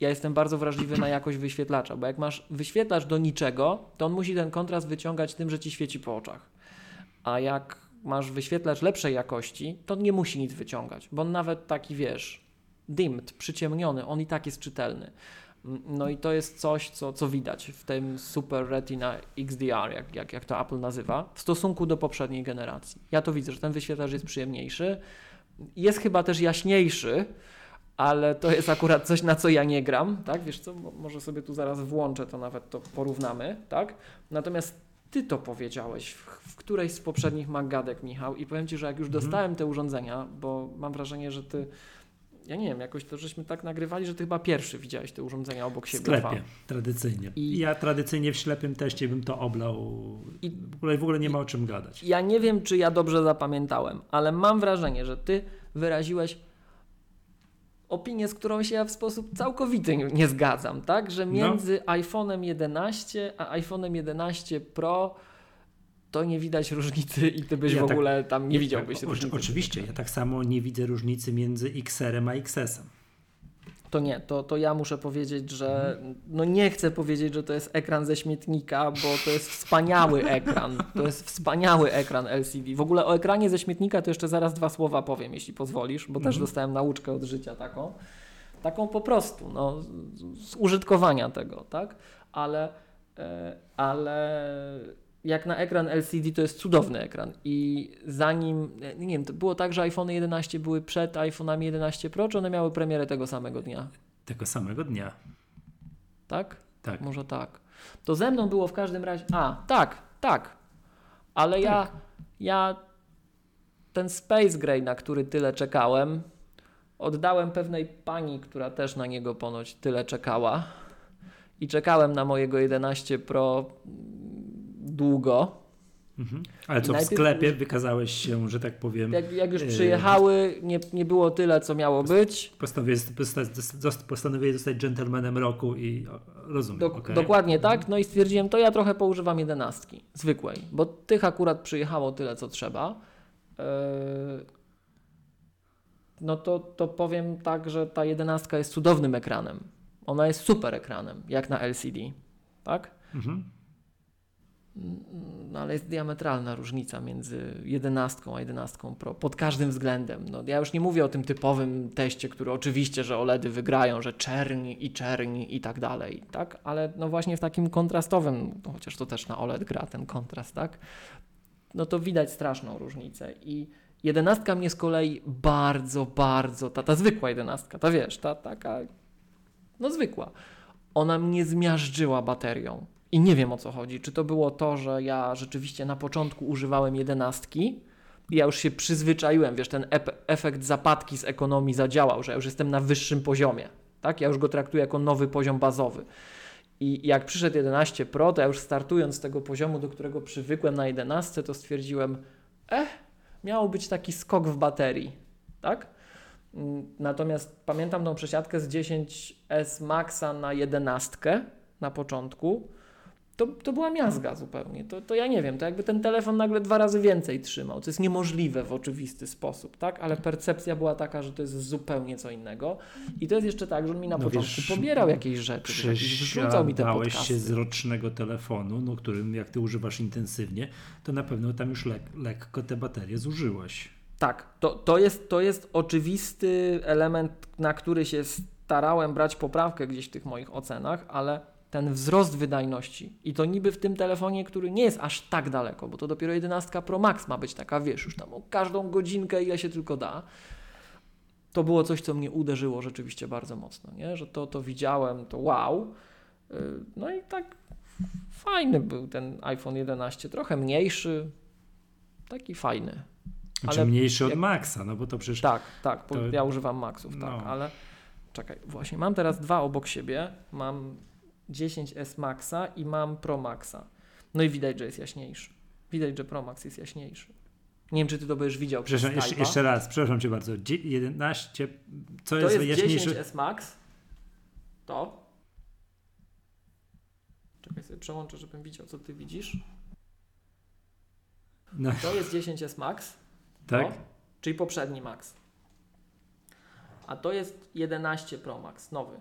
ja jestem bardzo wrażliwy na jakość wyświetlacza, bo jak masz wyświetlacz do niczego, to on musi ten kontrast wyciągać tym, że ci świeci po oczach. A jak masz wyświetlacz lepszej jakości, to on nie musi nic wyciągać, bo on nawet taki, wiesz, dimmed, przyciemniony, on i tak jest czytelny. Mm, No i to jest coś, co, co widać w tym Super Retina XDR, jak, jak, jak to Apple nazywa, w stosunku do poprzedniej generacji. Ja to widzę, że ten wyświetlacz jest przyjemniejszy, jest chyba też jaśniejszy, ale to jest akurat coś, na co ja nie gram, tak? Wiesz co, mo- może sobie tu zaraz włączę, to nawet to porównamy, tak? Natomiast ty to powiedziałeś w, w którejś z poprzednich magadek, Michał, i powiem ci, że jak już Mhm. dostałem te urządzenia, bo mam wrażenie, że ty, ja nie wiem, jakoś to żeśmy tak nagrywali, że ty chyba pierwszy widziałeś te urządzenia obok W siebie. sklepie, dwa. tradycyjnie. I- Ja tradycyjnie w ślepym teście bym to oblał. I- w, ogóle, w ogóle nie ma o czym gadać. Ja nie wiem, czy ja dobrze zapamiętałem, ale mam wrażenie, że ty wyraziłeś opinię, z którą się ja w sposób całkowity nie, zgadzam, tak? Że No. między iPhone'em 11 a iPhone'em 11 Pro to nie widać różnicy i ty byś Ja w tak- ogóle tam nie widziałbyś różnicy. Oczywiście, ja tak samo nie widzę różnicy między XR-em a XS-em. To nie, to, to ja muszę powiedzieć, że no nie chcę powiedzieć, że to jest ekran ze śmietnika, bo to jest wspaniały ekran. To jest wspaniały ekran LCD. W ogóle o ekranie ze śmietnika to jeszcze zaraz dwa słowa powiem, jeśli pozwolisz, bo też Mhm. dostałem nauczkę od życia taką. Taką po prostu, no, z, z użytkowania tego, tak? Ale, e, ale jak na ekran LCD to jest cudowny ekran i zanim, nie wiem, to było tak, że iPhone 11 były przed iPhone'ami 11 Pro, czy one miały premierę tego samego dnia, Tego samego dnia. tak? Tak. Może tak. To ze mną było w każdym razie. A, tak, tak. Ale ja, ja ten Space Gray, na który tyle czekałem, oddałem pewnej pani, która też na niego ponoć tyle czekała. I czekałem na mojego 11 Pro długo. Mhm. Ale co, w sklepie wykazałeś się, że tak powiem, Jak, jak już Yy. przyjechały, nie, nie było tyle, co miało być. postanowiłeś postanowiłeś zostać dżentelmenem roku i rozumiem. Dok- okej. Dokładnie tak. No i stwierdziłem, to ja trochę poużywam jedenastki, zwykłej, bo tych akurat przyjechało tyle, co trzeba. Yy, No to, to powiem tak, że ta jedenastka jest cudownym ekranem. Ona jest super ekranem, jak na LCD, tak? Mhm. No ale jest diametralna różnica między 11 a 11 Pro pod każdym względem. No, ja już nie mówię o tym typowym teście, który oczywiście, że OLEDy wygrają, że czerni i czerni i tak dalej, tak? Ale no właśnie w takim kontrastowym, no chociaż to też na OLED gra ten kontrast, tak? No to widać straszną różnicę i jedenastka mnie z kolei bardzo, bardzo, ta, ta zwykła jedenastka, ta wiesz, ta taka, no zwykła, ona mnie zmiażdżyła baterią. I nie wiem o co chodzi. Czy to było to, że ja rzeczywiście na początku używałem jedenastki ja już się przyzwyczaiłem, wiesz, ten efekt zapadki z ekonomii zadziałał, że ja już jestem na wyższym poziomie, tak? Ja już go traktuję jako nowy poziom bazowy. I jak przyszedł 11 Pro, to ja już startując z tego poziomu, do którego przywykłem na 11, to stwierdziłem, eh, miał być taki skok w baterii, tak? Mm, Natomiast pamiętam tą przesiadkę z 10S Maxa na 11 na początku. To, to była miazga zupełnie. To, to ja nie wiem, to jakby ten telefon nagle dwa razy więcej trzymał. To jest niemożliwe w oczywisty sposób, tak? Ale percepcja była taka, że to jest zupełnie co innego. I to jest jeszcze tak, że on mi na No początku wiesz, pobierał jakieś rzeczy, że jakiś wrzucał mi te podcasty. się z rocznego telefonu, no, którym jak ty używasz intensywnie, to na pewno tam już lek, lekko te baterie zużyłeś. Tak, to, to, jest, to jest oczywisty element, na który się starałem brać poprawkę gdzieś w tych moich ocenach, ale ten wzrost wydajności i to niby w tym telefonie, który nie jest aż tak daleko, bo to dopiero 11 Pro Max ma być taka, wiesz, już tam o każdą godzinkę, ile się tylko da. To było coś, co mnie uderzyło rzeczywiście bardzo mocno, nie? że to, to widziałem, to wow. Yy, No i tak fajny był ten iPhone 11, trochę mniejszy, taki fajny. Znaczy Ale mniejszy od jak- Maxa, no bo to przecież Tak, tak, To- ja używam Maxów, tak, No. ale czekaj, właśnie mam teraz dwa obok siebie, mam 10S Maxa i mam Pro Maxa. No i widać, że jest jaśniejszy. Widać, że Pro Max jest jaśniejszy. Nie wiem, czy ty to będziesz widział przez Przepraszam, jeszcze, Skype'a. jeszcze raz, przepraszam cię bardzo. Dzie- 11, co To jest, jest wyjaśniejsze? 10S Max. To. Czekaj, sobie przełączę, żebym widział, co ty widzisz. No, To jest 10S Max. tak? No, czyli poprzedni Max. A to jest 11 Pro Max, nowy.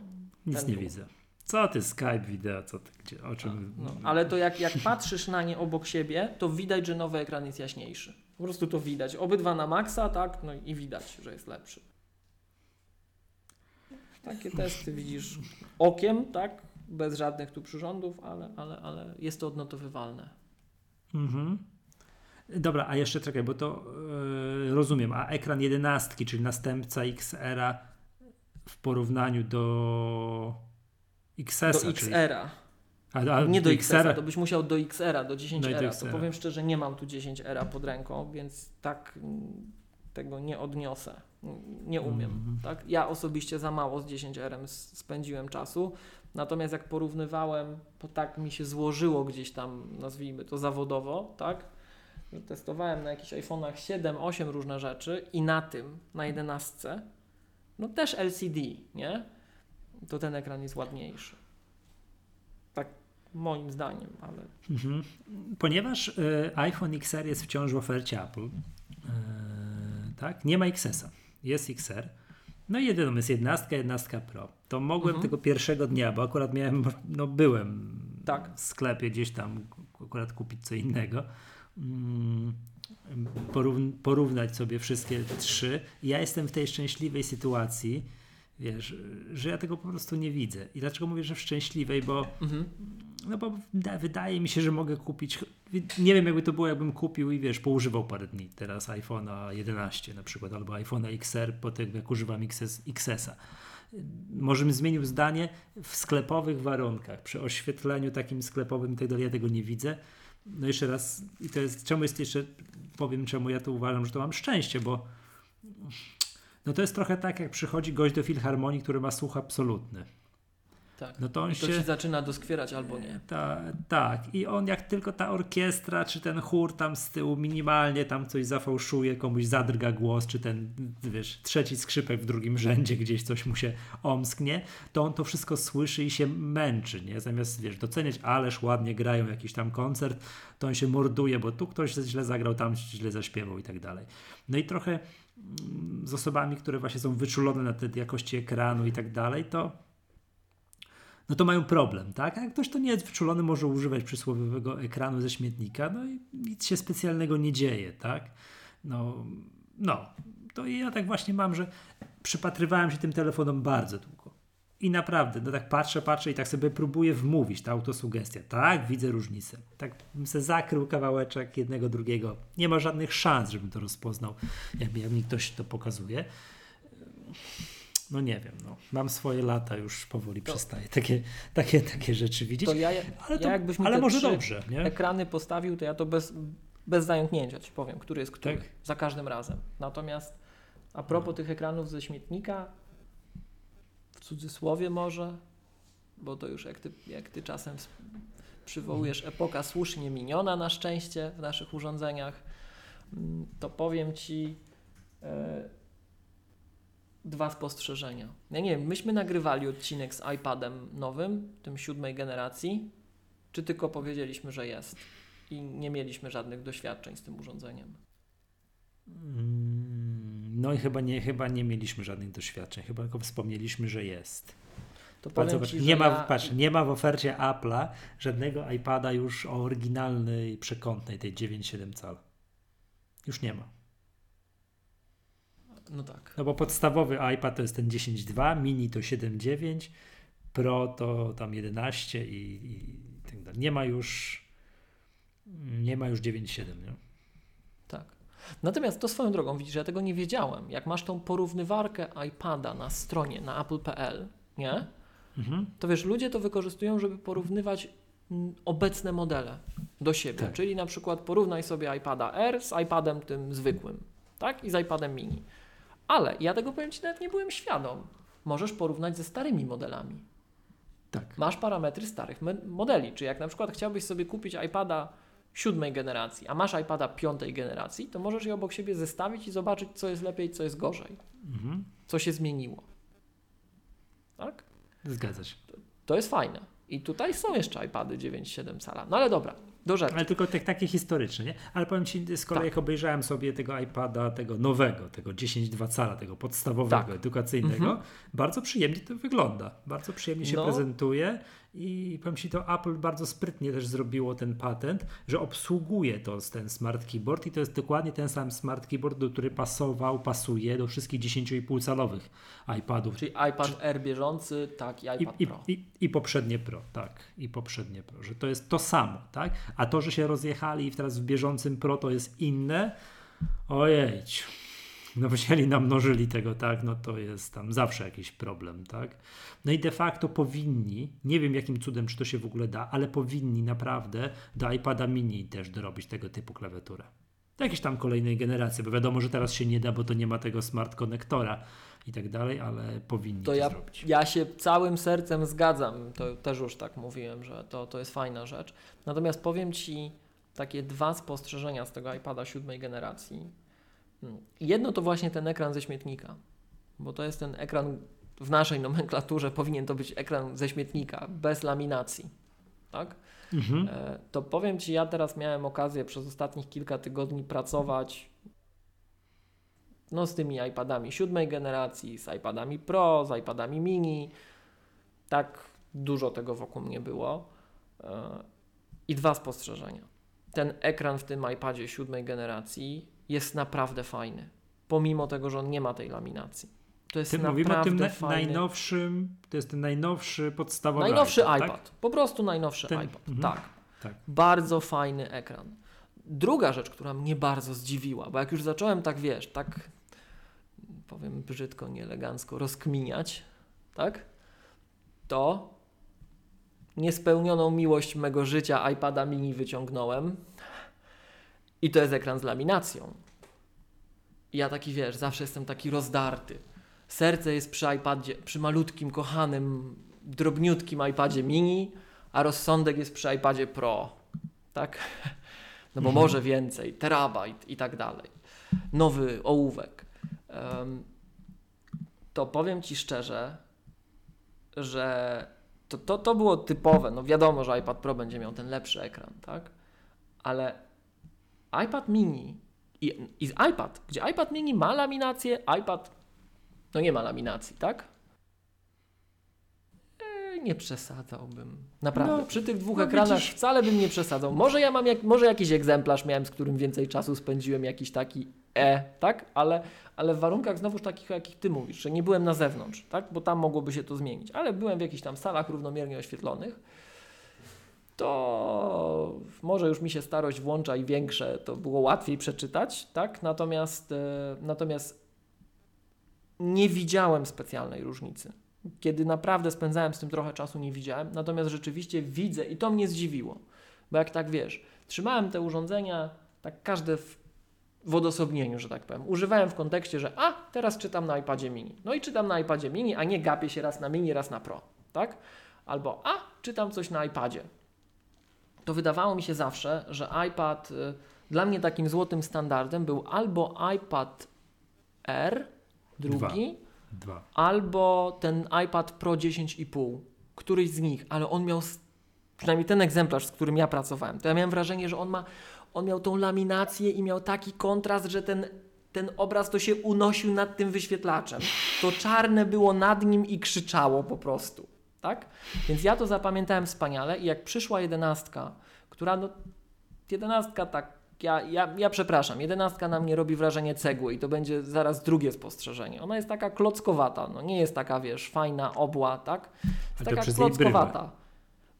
Nic nie tu. widzę. Co ty, Skype, wideo, co ty, gdzie, o czym... No, ale to jak, jak patrzysz na nie obok siebie, to widać, że nowy ekran jest jaśniejszy. Po prostu to widać. Obydwa na maksa, tak? No i widać, że jest lepszy. Takie testy widzisz okiem, tak? Bez żadnych tu przyrządów, ale, ale, ale jest to odnotowywalne. Mhm. Dobra, a jeszcze czekaj, bo to e, rozumiem, a ekran 11, czyli następca XR-a w porównaniu do XS-a, Do. XR-a. A, a Nie do XR-a, to byś musiał do XR-a, do No i 10R. do to powiem szczerze, nie mam tu 10R pod ręką, więc tak mm, tego nie odniosę. Nie umiem. Mhm. Tak? Ja osobiście za mało z 10R spędziłem czasu. Natomiast jak porównywałem, to tak mi się złożyło gdzieś tam, nazwijmy to zawodowo, tak? Że testowałem na jakichś iPhone'ach 7, 8 różne rzeczy i na tym, na 11, no też LCD, nie? To ten ekran jest ładniejszy. Tak moim zdaniem, ale Mhm. Ponieważ e, iPhone XR jest wciąż w ofercie Apple, e, tak? Nie ma XS-a, jest XR. No i jedyną jest 11, 11 Pro. To mogłem Mhm. tego pierwszego dnia, bo akurat miałem, no byłem Tak. w sklepie gdzieś tam akurat kupić co innego. Mm, porówn- porównać sobie wszystkie trzy. Ja jestem w tej szczęśliwej sytuacji, wiesz, że ja tego po prostu nie widzę. I dlaczego mówię, że w szczęśliwej? Bo mhm. no bo da, wydaje mi się, że mogę kupić. Nie wiem, jakby to było, jakbym kupił i wiesz, poużywał parę dni teraz iPhone'a 11 na przykład, albo iPhone'a XR po tym, jak używam XS, XS-a. Może bym zmienił zdanie w sklepowych warunkach, przy oświetleniu takim sklepowym i tak dalej, ja tego nie widzę. No jeszcze raz, i to jest, czemu jest jeszcze, powiem czemu ja to uważam, że to mam szczęście, bo no to jest trochę tak, jak przychodzi gość do filharmonii, który ma słuch absolutny. tak. No to on I to się... ci zaczyna doskwierać albo nie. Ta, tak, i on jak tylko ta orkiestra, czy ten chór tam z tyłu minimalnie tam coś zafałszuje, komuś zadrga głos, czy ten, wiesz, trzeci skrzypek w drugim rzędzie gdzieś coś mu się omsknie, to on to wszystko słyszy i się męczy, nie? Zamiast, wiesz, doceniać, ależ ładnie grają jakiś tam koncert, to on się morduje, bo tu ktoś źle zagrał, tam źle zaśpiewał i tak dalej. No i trochę z osobami, które właśnie są wyczulone na te jakości ekranu i tak dalej, to no to mają problem, tak? A jak ktoś to nie jest wyczulony, może używać przysłowiowego ekranu ze śmietnika, no i nic się specjalnego nie dzieje, tak? No, no, to ja tak właśnie mam, że przypatrywałem się tym telefonom bardzo długo. I naprawdę, no tak patrzę, patrzę i tak sobie próbuję wmówić, ta autosugestia. Tak, widzę różnicę. Tak bym se zakrył kawałeczek jednego, drugiego. Nie ma żadnych szans, żebym to rozpoznał, jak, jak mi ktoś to pokazuje. No nie wiem, no. mam swoje lata, już powoli To- przestaję takie, takie, takie rzeczy widzieć. To ja, ale to, ja jakbyś mi ale może dobrze, nie? ekrany postawił, to ja to bez, bez zająknięcia ci powiem, który jest który. Tak. Za każdym razem. Natomiast a propos tych ekranów ze śmietnika, cudzysłowie może, bo to już jak ty, jak ty czasem przywołujesz epoka słusznie miniona na szczęście w naszych urządzeniach, mm, to powiem Ci e, dwa spostrzeżenia. Ja nie wiem, myśmy nagrywali odcinek z iPadem nowym, tym siódmej generacji, czy tylko powiedzieliśmy, że jest i nie mieliśmy żadnych doświadczeń z tym urządzeniem? Mm, no i chyba nie, chyba nie mieliśmy żadnych doświadczeń, chyba tylko wspomnieliśmy, że jest. To zobacz, ci, nie, ma, ja, patrz, nie ma w ofercie Apple'a żadnego iPada już o oryginalnej przekątnej, tej 9,7 cala. Już nie ma. No tak. No bo podstawowy iPad to jest ten 10.2, mini to 7.9, Pro to tam 11 i, i tak dalej. Nie ma już nie ma już 9.7, nie? Natomiast to swoją drogą, widzisz, ja tego nie wiedziałem. Jak masz tą porównywarkę iPada na stronie, na apple.pl, nie? Mhm. To wiesz, ludzie to wykorzystują, żeby porównywać obecne modele do siebie. Tak. Czyli na przykład porównaj sobie iPada R z iPadem tym zwykłym, tak? I z iPadem mini. Ale ja tego powiem Ci nawet nie byłem świadom. Możesz porównać ze starymi modelami. Tak. Masz parametry starych modeli. Czy jak na przykład chciałbyś sobie kupić iPada siódmej generacji, a masz iPada piątej generacji, to możesz je obok siebie zestawić i zobaczyć, co jest lepiej, co jest gorzej, Mhm. co się zmieniło. Tak? Zgadza się. To jest fajne. I tutaj są jeszcze iPady 9,7 cala. No ale dobra, do rzeczy. Ale tylko te, takie historyczne, nie? Ale powiem Ci, z kolei Tak. jak obejrzałem sobie tego iPada, tego nowego, tego 10.2 cala, tego podstawowego, Tak. edukacyjnego, Mhm. bardzo przyjemnie to wygląda. Bardzo przyjemnie się No. prezentuje i powiem Ci, to Apple bardzo sprytnie też zrobiło ten patent, że obsługuje to ten smart keyboard i to jest dokładnie ten sam smart keyboard, do który pasował, pasuje do wszystkich 10,5 calowych iPadów. Czyli iPad Air bieżący, tak, i I, iPad i, Pro. i, I poprzednie Pro, tak. I poprzednie Pro, że to jest to samo, tak? A to, że się rozjechali i teraz w bieżącym Pro to jest inne, ojej, no wzięli, namnożyli tego, tak? No to jest tam zawsze jakiś problem, tak? No i de facto powinni, nie wiem jakim cudem, czy to się w ogóle da, ale powinni naprawdę do iPada mini też dorobić tego typu klawiaturę. Do jakiejś tam kolejnej generacji, bo wiadomo, że teraz się nie da, bo to nie ma tego smart konektora i tak dalej, ale powinni to, To ja, zrobić. ja się całym sercem zgadzam. To też już tak mówiłem, że to, to jest fajna rzecz. Natomiast powiem Ci takie dwa spostrzeżenia z tego iPada siódmej generacji. Jedno to właśnie ten ekran ze śmietnika, bo to jest ten ekran w naszej nomenklaturze powinien to być ekran ze śmietnika, bez laminacji. Tak? Mhm. E, To powiem Ci, ja teraz miałem okazję przez ostatnich kilka tygodni pracować no, z tymi iPadami siódmej generacji, z iPadami Pro, z iPadami mini. Tak dużo tego wokół mnie było. E, I dwa spostrzeżenia. Ten ekran w tym iPadzie siódmej generacji jest naprawdę fajny, pomimo tego, że on nie ma tej laminacji. To jest Ty naprawdę mówimy o tym na, fajny. najnowszym, to jest ten najnowszy podstawowy Najnowszy iPad, iPad, tak? po prostu najnowszy Ten- iPad. mhm. Tak. Tak. Bardzo fajny ekran. Druga rzecz, która mnie bardzo zdziwiła, bo jak już zacząłem tak, wiesz, tak powiem brzydko, nieelegancko, rozkminiać, tak? To niespełnioną miłość mego życia iPada mini wyciągnąłem i to jest ekran z laminacją. I ja taki, wiesz, zawsze jestem taki rozdarty. Serce jest przy iPadzie, przy malutkim, kochanym, drobniutkim iPadzie mini, a rozsądek jest przy iPadzie Pro, tak? No bo Mhm. może więcej, terabajt i tak dalej. Nowy ołówek. Em, to powiem Ci szczerze, że to, to, to było typowe. No wiadomo, że iPad Pro będzie miał ten lepszy ekran, tak? Ale iPad mini i, i iPad, gdzie iPad mini ma laminację, iPad no nie ma laminacji, tak? E, Nie przesadzałbym. Naprawdę. No, Przy tych dwóch no ekranach widzisz. wcale bym nie przesadzał. Może ja mam jak, może jakiś egzemplarz miałem, z którym więcej czasu spędziłem, jakiś taki e, tak? Ale, ale w warunkach znowuż takich, jakich ty mówisz, że nie byłem na zewnątrz, tak? Bo tam mogłoby się to zmienić. Ale byłem w jakichś tam salach równomiernie oświetlonych. To może już mi się starość włącza i większe, to było łatwiej przeczytać, tak? Natomiast, e, natomiast nie widziałem specjalnej różnicy. Kiedy naprawdę spędzałem z tym trochę czasu, nie widziałem. Natomiast rzeczywiście widzę i to mnie zdziwiło. Bo jak tak wiesz, trzymałem te urządzenia, tak każde w, w odosobnieniu, że tak powiem. Używałem w kontekście, że a, teraz czytam na iPadzie mini. No i czytam na iPadzie mini, a nie gapię się raz na mini, raz na pro, tak? Albo a, czytam coś na iPadzie. To wydawało mi się zawsze, że iPad y, Dla mnie takim złotym standardem był albo iPad R, drugi, Dwa. albo ten iPad Pro 10,5. Któryś z nich, ale on miał, przynajmniej ten egzemplarz, z którym ja pracowałem, to ja miałem wrażenie, że on ma, on miał tą laminację i miał taki kontrast, że ten, ten obraz to się unosił nad tym wyświetlaczem. To czarne było nad nim i krzyczało po prostu. Tak? Więc ja to zapamiętałem wspaniale i jak przyszła jedenastka, która no, jedenastka tak, ja, ja, ja przepraszam, jedenastka na mnie robi wrażenie cegły i to będzie zaraz drugie spostrzeżenie. Ona jest taka klockowata, no nie jest taka, wiesz, fajna, obła, tak? Jest taka klockowata.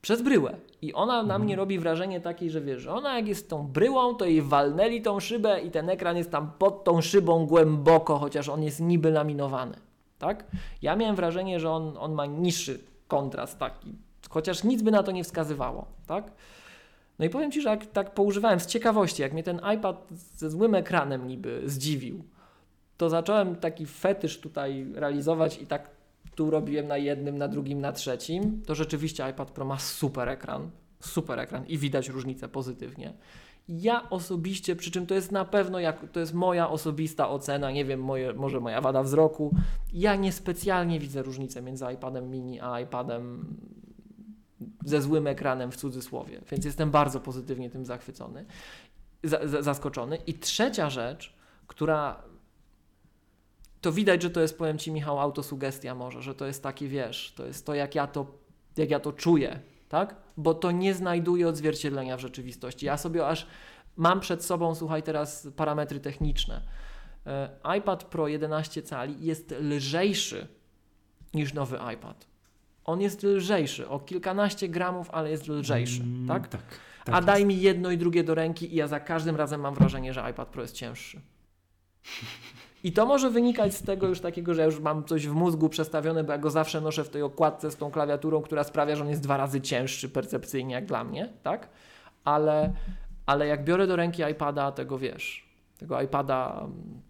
Przez bryłę. I ona na Mhm. mnie robi wrażenie takiej, że wiesz, że ona jak jest tą bryłą, to jej walnęli tą szybę i ten ekran jest tam pod tą szybą głęboko, chociaż on jest niby laminowany. Tak? Ja miałem wrażenie, że on, on ma niższy kontrast taki, chociaż nic by na to nie wskazywało. Tak? No i powiem Ci, że jak tak poużywałem z ciekawości, jak mnie ten iPad ze złym ekranem niby zdziwił, to zacząłem taki fetysz tutaj realizować i tak tu robiłem na jednym, na drugim, na trzecim. To rzeczywiście iPad Pro ma super ekran, super ekran i widać różnicę pozytywnie. Ja osobiście, przy czym to jest na pewno, jak, to jest moja osobista ocena, nie wiem, moje, może moja wada wzroku, ja niespecjalnie widzę różnicę między iPadem mini a iPadem ze złym ekranem w cudzysłowie, więc jestem bardzo pozytywnie tym zachwycony, za, za, zaskoczony. I trzecia rzecz, która to widać, że to jest, powiem Ci Michał, autosugestia może, że to jest taki, wiesz, to jest to, jak ja to, jak ja to czuję, tak? Bo to nie znajduje odzwierciedlenia w rzeczywistości. Ja sobie aż mam przed sobą, słuchaj, teraz parametry techniczne. E, iPad Pro 11 cali jest lżejszy niż nowy iPad. On jest lżejszy, o kilkanaście gramów, ale jest lżejszy, Mm, tak? Tak. A tak daj mi jedno i drugie do ręki i ja za każdym razem mam wrażenie, że iPad Pro jest cięższy. I to może wynikać z tego już takiego, że ja już mam coś w mózgu przestawione, bo ja go zawsze noszę w tej okładce z tą klawiaturą, która sprawia, że on jest dwa razy cięższy percepcyjnie jak dla mnie, tak? Ale, ale jak biorę do ręki iPada, tego wiesz, tego iPada mm,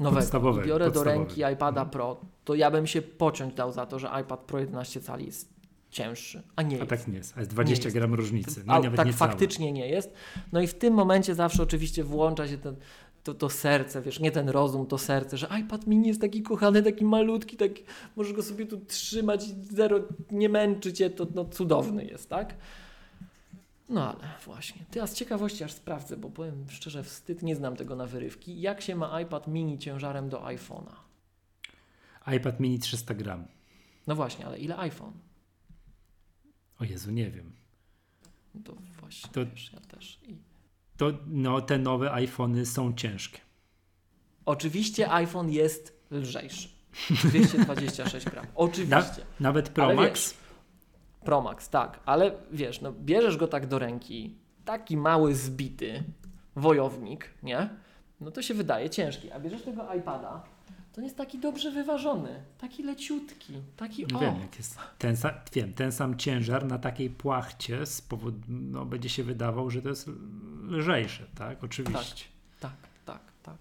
nowego, biorę do podstawowego. ręki iPada Pro, to ja bym się pociąć dał za to, że iPad Pro 11 cali jest cięższy, a nie A jest. tak nie jest. A jest 20 jest. gram różnicy. No A, tak nie faktycznie nie jest. No i w tym momencie zawsze oczywiście włącza się ten, to, to serce, wiesz, nie ten rozum, to serce, że iPad mini jest taki kochany, taki malutki, taki, możesz go sobie tu trzymać, zero, nie męczy cię, to no, cudowny jest, tak? No ale właśnie. Ty, a z ciekawości aż sprawdzę, bo powiem szczerze, wstyd, nie znam tego na wyrywki. Jak się ma iPad mini ciężarem do iPhone'a? iPad mini 300 gram. No właśnie, ale ile iPhone? O Jezu, nie wiem. No to właśnie, To- wiesz, ja też. I... To no, te nowe iPhony są ciężkie. Oczywiście iPhone jest lżejszy. 226 gram. Oczywiście. Nawet Pro Max. Pro Max, tak, ale wiesz, no bierzesz go tak do ręki, taki mały, zbity wojownik, nie? No to się wydaje ciężki, a bierzesz tego iPada, to jest taki dobrze wyważony, taki leciutki, taki o. wiem, jak jest ten, sa, wiem, ten sam ciężar na takiej płachcie z powodu, no, będzie się wydawał, że to jest lżejsze, tak? Oczywiście. Tak, tak, tak.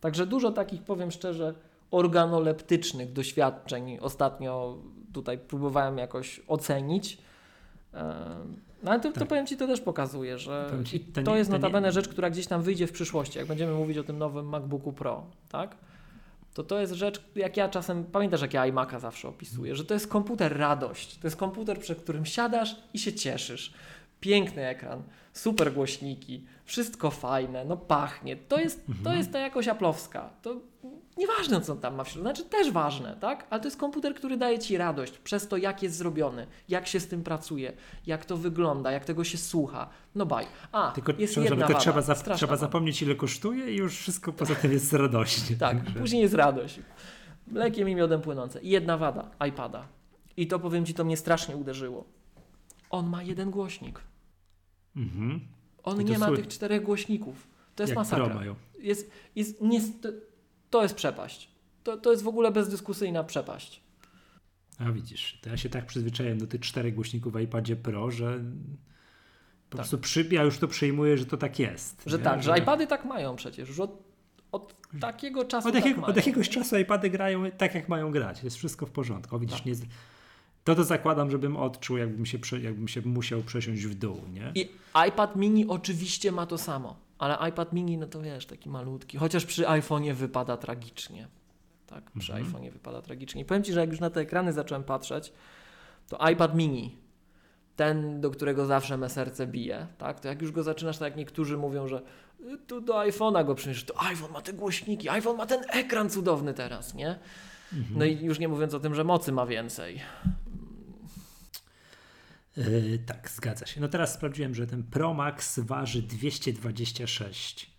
Także dużo takich, powiem szczerze, organoleptycznych doświadczeń ostatnio tutaj próbowałem jakoś ocenić. No ale to, to Tak. powiem Ci, to też pokazuje, że ci, to to, nie- jest to nie- notabene rzecz, która gdzieś tam wyjdzie w przyszłości, jak będziemy mówić o tym nowym MacBooku Pro, tak? To to jest rzecz, jak ja czasem, pamiętasz jak ja iMac'a zawsze opisuję, że to jest komputer radość, to jest komputer, przed którym siadasz i się cieszysz. Piękny ekran, super głośniki, wszystko fajne, no pachnie. To jest, to Mhm. jest ta jakość aplowska. To nieważne, co tam ma w środku, znaczy też ważne, tak? Ale to jest komputer, który daje Ci radość przez to, jak jest zrobiony, jak się z tym pracuje, jak to wygląda, jak tego się słucha. No baj. A, Tylko, jest jedna tylko wada, trzeba, zap- trzeba zapomnieć, ile kosztuje i już wszystko poza tym jest radośnie. Tak, Także- później jest radość. Mlekiem i miodem płynące. Jedna wada iPada. I to powiem Ci, to mnie strasznie uderzyło. On ma jeden głośnik. Mhm. On nie ma sły- tych czterech głośników. To jest Jak masakra. Mają. Jest, jest, nie, to, jest przepaść. To, to jest w ogóle bezdyskusyjna przepaść. A widzisz, to ja się tak przyzwyczaiłem do tych czterech głośników w iPadzie Pro, że po Tak. prostu przy, ja już to przyjmuję, że to tak jest. Że nie? tak, że iPady tak mają przecież. Już od, od takiego czasu Od, tak jakiego, mają. od jakiegoś czasu iPady grają tak, jak mają grać. Jest wszystko w porządku. O, widzisz, Tak. nie, to to zakładam, żebym odczuł, jakbym się, jakbym się musiał przesiąść w dół, nie? I iPad mini oczywiście ma to samo. Ale iPad mini, no to wiesz, taki malutki. Chociaż przy iPhone'ie wypada tragicznie. Tak, przy Mhm. iPhone'ie wypada tragicznie. I powiem Ci, że jak już na te ekrany zacząłem patrzeć, to iPad mini, ten, do którego zawsze me serce bije, tak, to jak już go zaczynasz, tak jak niektórzy mówią, że y, tu do iPhone'a go przyniesiesz, to iPhone ma te głośniki, iPhone ma ten ekran cudowny teraz, nie? Mhm. No i już nie mówiąc o tym, że mocy ma więcej. Yy, tak, zgadza się. No teraz sprawdziłem, że ten Pro Max waży 226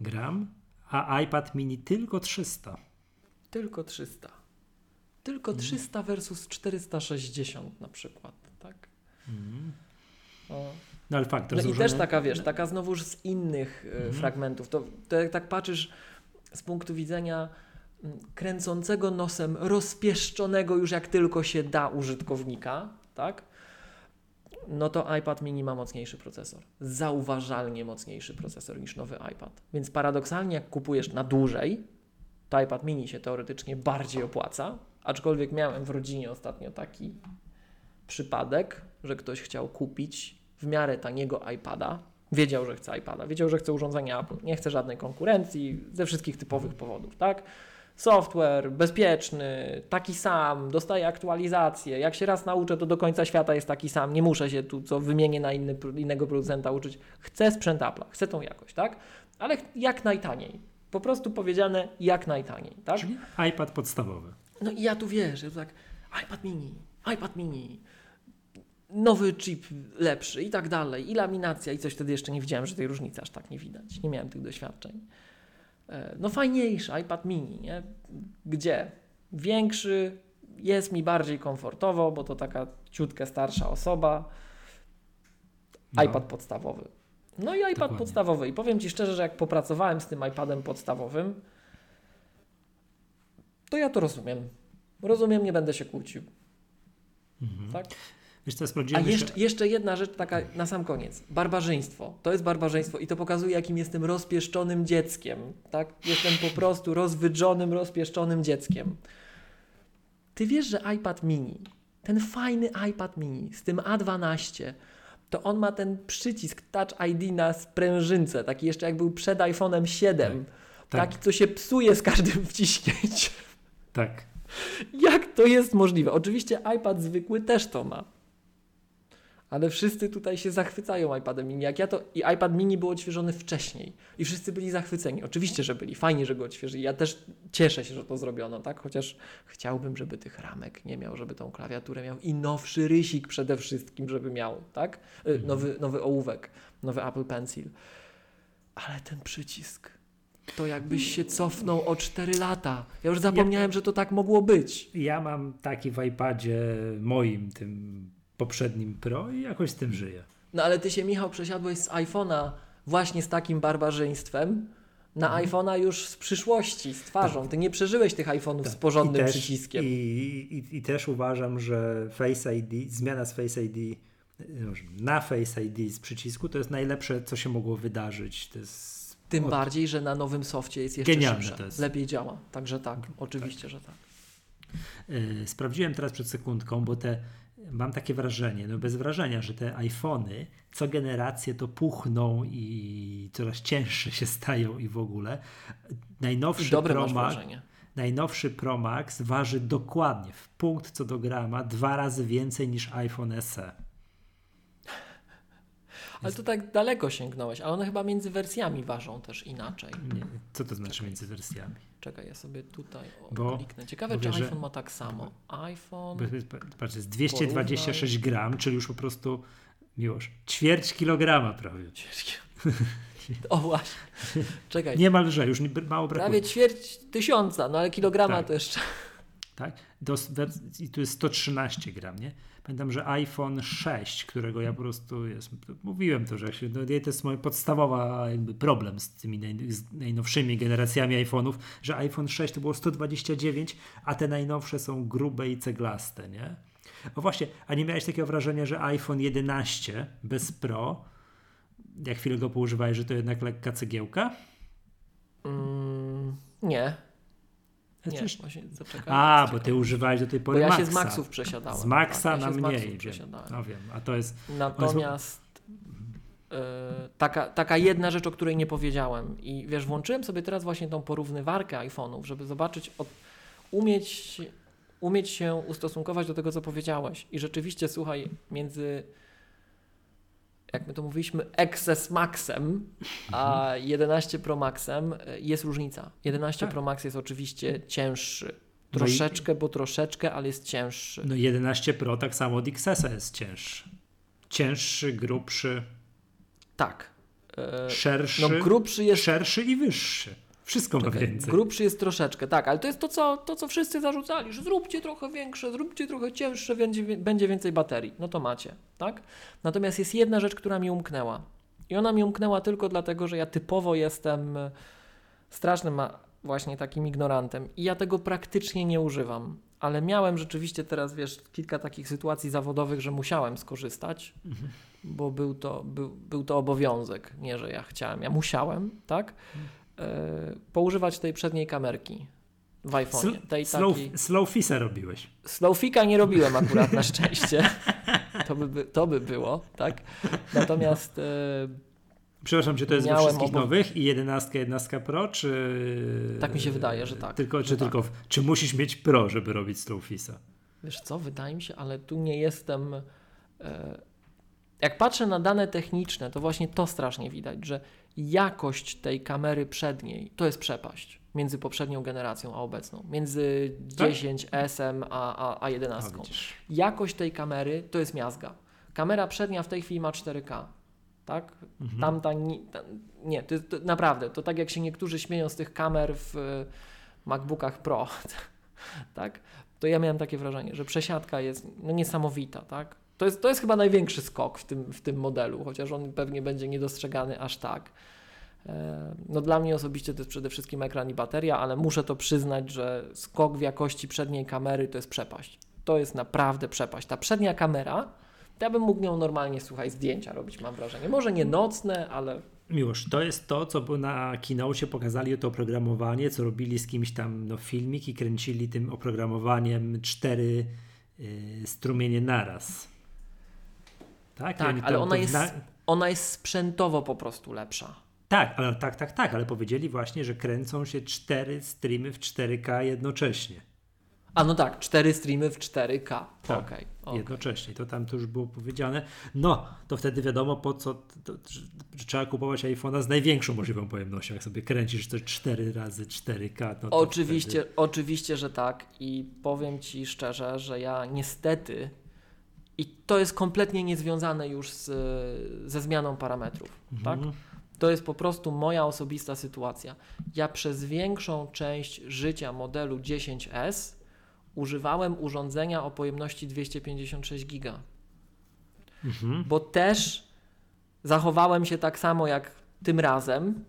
gram, a iPad mini tylko 300. Tylko 300. Tylko 300 versus 460 na przykład, tak? O. No ale fakt, No i też taka, wiesz, taka znowuż z innych Mhm. fragmentów. To, to jak tak patrzysz z punktu widzenia mm, kręcącego nosem, rozpieszczonego już jak tylko się da użytkownika, tak? No to iPad mini ma mocniejszy procesor. Zauważalnie mocniejszy procesor niż nowy iPad. Więc paradoksalnie, jak kupujesz na dłużej, to iPad mini się teoretycznie bardziej opłaca. Aczkolwiek miałem w rodzinie ostatnio taki przypadek, że ktoś chciał kupić w miarę taniego iPada. Wiedział, że chce iPada, wiedział, że chce urządzenia Apple, nie chce żadnej konkurencji ze wszystkich typowych powodów, tak? Software bezpieczny, taki sam, dostaje aktualizacje. Jak się raz nauczę, to do końca świata jest taki sam. Nie muszę się tu, co wymienię na inny, innego producenta uczyć. Chcę sprzęt Apple'a, chcę tą jakość, tak? Ale jak najtaniej. Po prostu powiedziane jak najtaniej, tak? Czyli iPad podstawowy. No i ja tu wiesz, ja tu tak iPad mini, iPad mini, nowy chip lepszy i tak dalej, i laminacja i coś wtedy jeszcze nie widziałem, że tej różnicy aż tak nie widać. Nie miałem tych doświadczeń. E, No fajniejszy iPad mini, nie? Gdzie? Większy, jest mi bardziej komfortowo, bo to taka ciutkę starsza osoba. No. iPad podstawowy. No i iPad Dokładnie. podstawowy. I powiem Ci szczerze, że jak popracowałem z tym iPadem podstawowym, to ja to rozumiem. Rozumiem, nie będę się kłócił. Mhm. Tak? Wiesz co, A sprawdziłem jeszcze, jeszcze jedna rzecz taka na sam koniec. Barbarzyństwo. To jest barbarzyństwo i to pokazuje, jakim jestem rozpieszczonym dzieckiem. Tak? Jestem po prostu rozwydrzonym, rozpieszczonym dzieckiem. Ty wiesz, że iPad mini, ten fajny iPad mini z tym A12, to on ma ten przycisk Touch ID na sprężynce, taki jeszcze jak był przed iPhone'em 7. Tak. Taki, co się psuje z każdym wciśnięciem. Tak. Jak to jest możliwe? Oczywiście iPad zwykły też to ma. Ale wszyscy tutaj się zachwycają iPadem mini. Jak ja to. I iPad mini był odświeżony wcześniej. I wszyscy byli zachwyceni. Oczywiście, że byli. Fajnie, że go odświeżyli. Ja też cieszę się, że to zrobiono, tak? Chociaż chciałbym, żeby tych ramek nie miał, żeby tą klawiaturę miał i nowszy rysik przede wszystkim, żeby miał, tak? Y, Nowy, nowy ołówek, nowy Apple Pencil. Ale ten przycisk. To jakbyś się cofnął o 4 lata. Ja już zapomniałem, że to tak mogło być. Ja mam taki w iPadzie moim, tym poprzednim Pro i jakoś z tym żyję. No ale ty się, Michał, przesiadłeś z iPhone'a właśnie z takim barbarzyństwem na Mhm. iPhone'a już z przyszłości, z twarzą. Ty nie przeżyłeś tych iPhone'ów z porządnym Tak. I też, przyciskiem. I, i, I też uważam, że Face ID, zmiana z Face ID na Face ID z przycisku to jest najlepsze, co się mogło wydarzyć. To jest Tym o, bardziej, że na nowym softie jest jeszcze Genialne szybsze. jest. Lepiej działa. Także tak, oczywiście, że tak. Yy, Sprawdziłem teraz przed sekundką, bo te mam takie wrażenie, no bez wrażenia, że te iPhony co generację to puchną i coraz cięższe się stają i w ogóle. Najnowszy dobre Pro masz Max, wrażenie. najnowszy Pro Max waży dokładnie w punkt co do grama dwa razy więcej niż iPhone SE. Ale to tak daleko sięgnąłeś, ale one chyba między wersjami ważą też inaczej. Nie, co to znaczy między wersjami? Czekaj, ja sobie tutaj Bo- kliknę. Ciekawe, bo czy iPhone ma tak samo. iPhone. Bo- bo- Patrz, jest 226 gram, czyli już po prostu miłość. Ćwierć kilograma prawie. Ciężkie. O właśnie. Czekaj. Niemalże, już mało brakuje. Prawie ćwierć tysiąca, no ale kilograma Tak. to jeszcze. tak? Do, I tu jest 113 gram, nie? Pamiętam, że iPhone 6, którego ja po prostu jest, mówiłem to, że się, no, to jest mój podstawowa jakby problem z tymi naj, z najnowszymi generacjami iPhone'ów, że iPhone 6 to było 129, a te najnowsze są grube i ceglaste, nie? O właśnie, a nie miałeś takiego wrażenia, że iPhone 11 bez Pro, jak chwilę go poużywałeś, że to jednak lekka cegiełka? Mm, nie. Nie, Przecież- właśnie zaczekaj. A, bo ty używałeś do tej Bo pory ja Maxa. się z Maxów przesiadałem. Z Maxa tak, ja na mniej, wiem. przesiadałem. No wiem, a to jest Natomiast taka, taka jedna rzecz, o której nie powiedziałem. I wiesz, włączyłem sobie teraz właśnie tą porównywarkę iPhone'ów, żeby zobaczyć, od, umieć, umieć się ustosunkować do tego, co powiedziałeś. I rzeczywiście, słuchaj, między jak my to mówiliśmy, XS Maxem, a 11 Pro Maxem e, jest różnica. 11 Tak. Pro Max jest oczywiście cięższy. No i- Troszeczkę, bo troszeczkę, ale jest cięższy. No 11 Pro tak samo od XS jest cięższy. Cięższy, grubszy, Tak. E, szerszy, No grubszy jest szerszy i wyższy. Wszystko ma Czekaj, więcej. Grubszy jest troszeczkę, tak, ale to jest to co, to, co wszyscy zarzucali, że zróbcie trochę większe, zróbcie trochę cięższe, będzie, będzie więcej baterii. No to macie, tak? Natomiast jest jedna rzecz, która mi umknęła. I ona mi umknęła tylko dlatego, że ja typowo jestem e, strasznym właśnie takim ignorantem i ja tego praktycznie nie używam. Ale miałem rzeczywiście teraz, wiesz, kilka takich sytuacji zawodowych, że musiałem skorzystać, bo był to, był, był to obowiązek, nie że ja chciałem, ja musiałem, tak? E, poużywać tej przedniej kamerki w iPhone'ie. Sl- Tej slow, takiej... slow fisa robiłeś. Slowfika nie robiłem akurat na szczęście. To by, to by było, tak? Natomiast e, Przepraszam, czy to jest we Miałem wszystkich obo- nowych i 11, 11 Pro, czy... Tak mi się wydaje, że tak. Tylko, czy, tak. tylko, w- czy musisz mieć Pro, żeby robić slow fisa? wiesz co, wydaje mi się, ale tu nie jestem. E, jak patrzę na dane techniczne, to właśnie to strasznie widać, że jakość tej kamery przedniej to jest przepaść między poprzednią generacją a obecną. Między Tak? 10 SM a, a, a A, 11. widzisz. jakość tej kamery to jest miazga. Kamera przednia w tej chwili ma 4K. Tak? Mhm. Tamta ni, ta, nie, to, to naprawdę, to tak jak się niektórzy śmieją z tych kamer w e, MacBookach Pro, tak? To ja miałem takie wrażenie, że przesiadka jest no, niesamowita, tak? To jest, to jest chyba największy skok w tym, w tym modelu, chociaż on pewnie będzie niedostrzegany aż tak. E, No dla mnie osobiście to jest przede wszystkim ekran i bateria, ale muszę to przyznać, że skok w jakości przedniej kamery to jest przepaść. To jest naprawdę przepaść. Ta przednia kamera, ja bym mógł nią normalnie, słuchaj, zdjęcia robić, mam wrażenie. Może nie nocne, ale Miłosz, to jest to, co na keynote pokazali to oprogramowanie, co robili z kimś tam no, filmik i kręcili tym oprogramowaniem cztery y, strumienie naraz. Tak, tak, oni ale to- ona to jest, na- ona jest sprzętowo po prostu lepsza. Tak, ale tak, tak, tak, ale powiedzieli właśnie, że kręcą się cztery streamy w 4K jednocześnie. A no tak, cztery streamy w 4K. Tak, Okej, okej. Jednocześnie, to tam to już było powiedziane. No, to wtedy wiadomo po co, to, że, trzeba kupować iPhone'a z największą możliwą pojemnością. Jak sobie kręcisz to 4 razy 4K, no to Oczywiście, wtedy... oczywiście, że tak i powiem Ci szczerze, że ja niestety i to jest kompletnie niezwiązane już z, ze zmianą parametrów, tak? Mhm. To jest po prostu moja osobista sytuacja. Ja przez większą część życia modelu 10S używałem urządzenia o pojemności 256 giga. Mhm. bo też zachowałem się tak samo jak tym razem,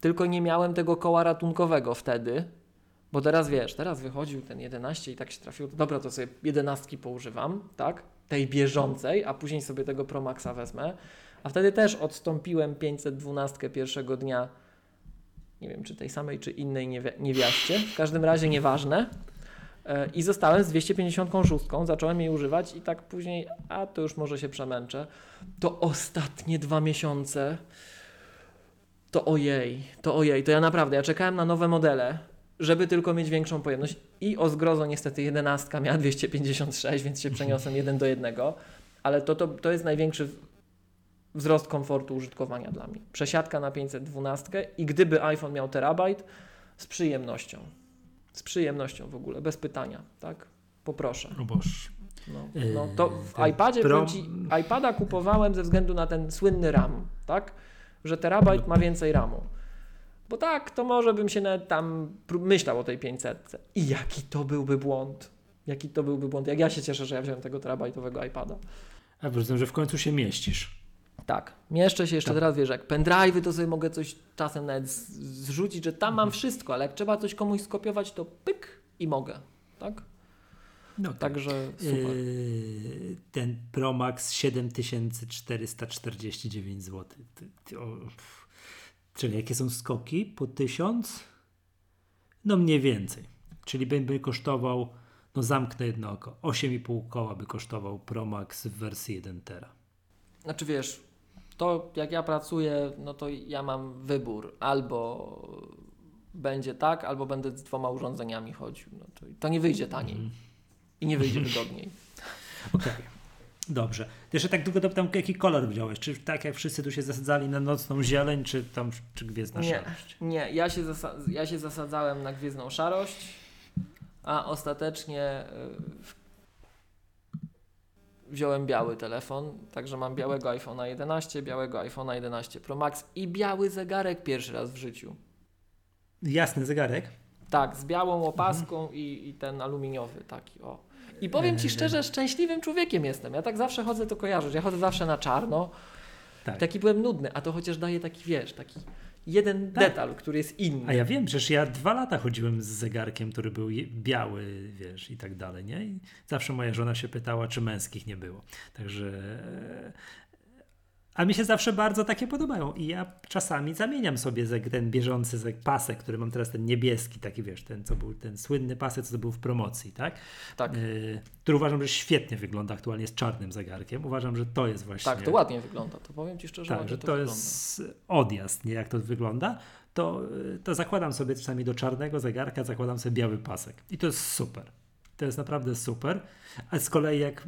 tylko nie miałem tego koła ratunkowego wtedy, bo teraz wiesz, teraz wychodził ten 11 i tak się trafiło, to dobra, to sobie 11 poużywam, tak, tej bieżącej, a później sobie tego Pro Maxa wezmę, a wtedy też odstąpiłem 512 pierwszego dnia, nie wiem czy tej samej, czy innej niewi- niewiaście, w każdym razie nieważne, E, I zostałem z 256, zacząłem jej używać i tak później, a to już może się przemęczę. To ostatnie dwa miesiące, to ojej, to ojej, to ja naprawdę, ja czekałem na nowe modele, żeby tylko mieć większą pojemność i o zgrozo niestety 11 miała 256, więc się przeniosłem jeden do jednego, ale to, to, to jest największy wzrost komfortu użytkowania dla mnie. Przesiadka na 512 i gdyby iPhone miał terabajt, z przyjemnością. Z przyjemnością w ogóle, bez pytania, tak? Poproszę. O Boże. No, Yy, no to w ten iPadzie, Pro- powiem ci, iPada kupowałem ze względu na ten słynny RAM, tak? Że terabajt ma więcej RAMu. Bo tak, to może bym się nawet tam myślał o tej 500. I jaki to byłby błąd? Jaki to byłby błąd? Jak ja się cieszę, że ja wziąłem tego terabajtowego iPada. A rozumiem, że w końcu się mieścisz. Tak, mieszczę się jeszcze Tak. teraz, wiesz, jak pendrive'y, to sobie mogę coś czasem nawet zrzucić, że tam mam wszystko, ale jak trzeba coś komuś skopiować, to pyk i mogę, tak? No tak. Także super. Yy, ten Pro Max 7449 zł. Ty- ty- o. Czyli jakie są skoki? Po 1000? No mniej więcej. Czyli by, kosztował, no zamknę jedno oko, 8,5 koła by kosztował Pro Max w wersji 1 tera. Znaczy wiesz, to jak ja pracuję, no to ja mam wybór. Albo będzie tak, albo będę z dwoma urządzeniami chodził. No to, to nie wyjdzie taniej Mhm. i nie wyjdzie wygodniej. Okej. Dobrze. Jeszcze tak tylko dopytam, jaki kolor wziąłeś? Czy tak jak wszyscy tu się zasadzali na nocną zieleń, czy tam, czy gwiezdna Nie, szarość? nie ja, się ja się zasadzałem na gwiezdną szarość, a ostatecznie y, wziąłem biały telefon, także mam białego iPhone'a 11, białego iPhone'a 11 Pro Max i biały zegarek pierwszy raz w życiu. Jasny zegarek? Tak, z białą opaską i, i ten aluminiowy taki, o. I powiem Ci szczerze, szczęśliwym człowiekiem jestem. Ja tak zawsze chodzę to kojarzyć. Ja chodzę zawsze na czarno. Tak. Taki byłem nudny, a to chociaż daje taki, wiesz, taki jeden Tak. detal, który jest inny. A ja wiem, przecież ja dwa lata chodziłem z zegarkiem, który był biały, wiesz, i tak dalej, nie? I zawsze moja żona się pytała, czy męskich nie było. Także... A mi się zawsze bardzo takie podobają i ja czasami zamieniam sobie ten bieżący pasek, który mam teraz, ten niebieski, taki wiesz, ten co był, ten słynny pasek, co był w promocji, tak? Tak, Yy, który uważam, że świetnie wygląda aktualnie z czarnym zegarkiem. Uważam, że to jest właśnie... tak, to ładnie wygląda. To powiem Ci szczerze, Tak, że to, to jest odjazd, nie jak to wygląda, to, to zakładam sobie czasami do czarnego zegarka, zakładam sobie biały pasek. I to jest super. To jest naprawdę super. A z kolei jak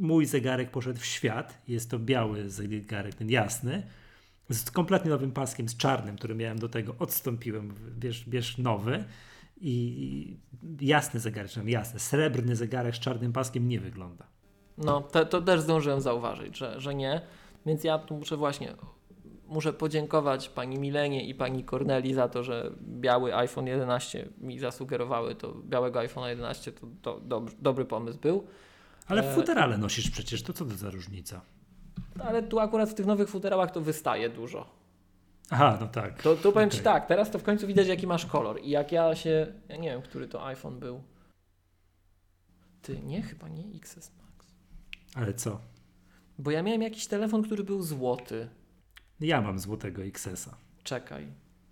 mój zegarek poszedł w świat, jest to biały zegarek, ten jasny, z kompletnie nowym paskiem, z czarnym, który miałem do tego, odstąpiłem, bierz, bierz nowy i jasny zegarek, czy jasny, srebrny zegarek z czarnym paskiem nie wygląda. No, to, to też zdążyłem zauważyć, że, że nie. Więc ja tu muszę właśnie, muszę podziękować pani Milenie i pani Corneli za to, że biały iPhone 11 mi zasugerowały, to białego iPhone 11 to, to dobry pomysł był. Ale E, w futerale nosisz przecież, to co to za różnica? No, Ale tu akurat w tych nowych futerałach to wystaje dużo. Aha, no tak. To, to powiem Ci Okej. tak, teraz to w końcu widać jaki masz kolor. I jak ja się, ja nie wiem, który to iPhone był. Ty, nie, chyba nie XS Max. Ale co? Bo ja miałem jakiś telefon, który był złoty. Ja mam złotego XS-a. Czekaj.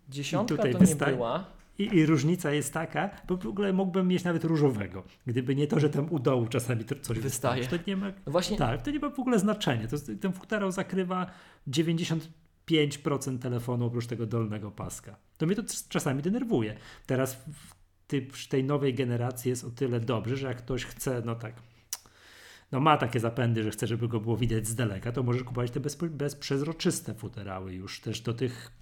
Dziesiątka to nie była. I, I różnica jest taka, bo w ogóle mógłbym mieć nawet różowego. Gdyby nie to, że tam u dołu czasami coś Wystaje. To nie ma, No właśnie, tak, to nie ma w ogóle znaczenia. To, ten futerał zakrywa 95% telefonu oprócz tego dolnego paska. To mnie to czasami denerwuje. Teraz w, ty, przy tej nowej generacji jest o tyle dobrze, że jak ktoś chce, no tak, no ma takie zapędy, że chce, żeby go było widać z daleka, to możesz kupować te bez, bezprzezroczyste futerały już też do tych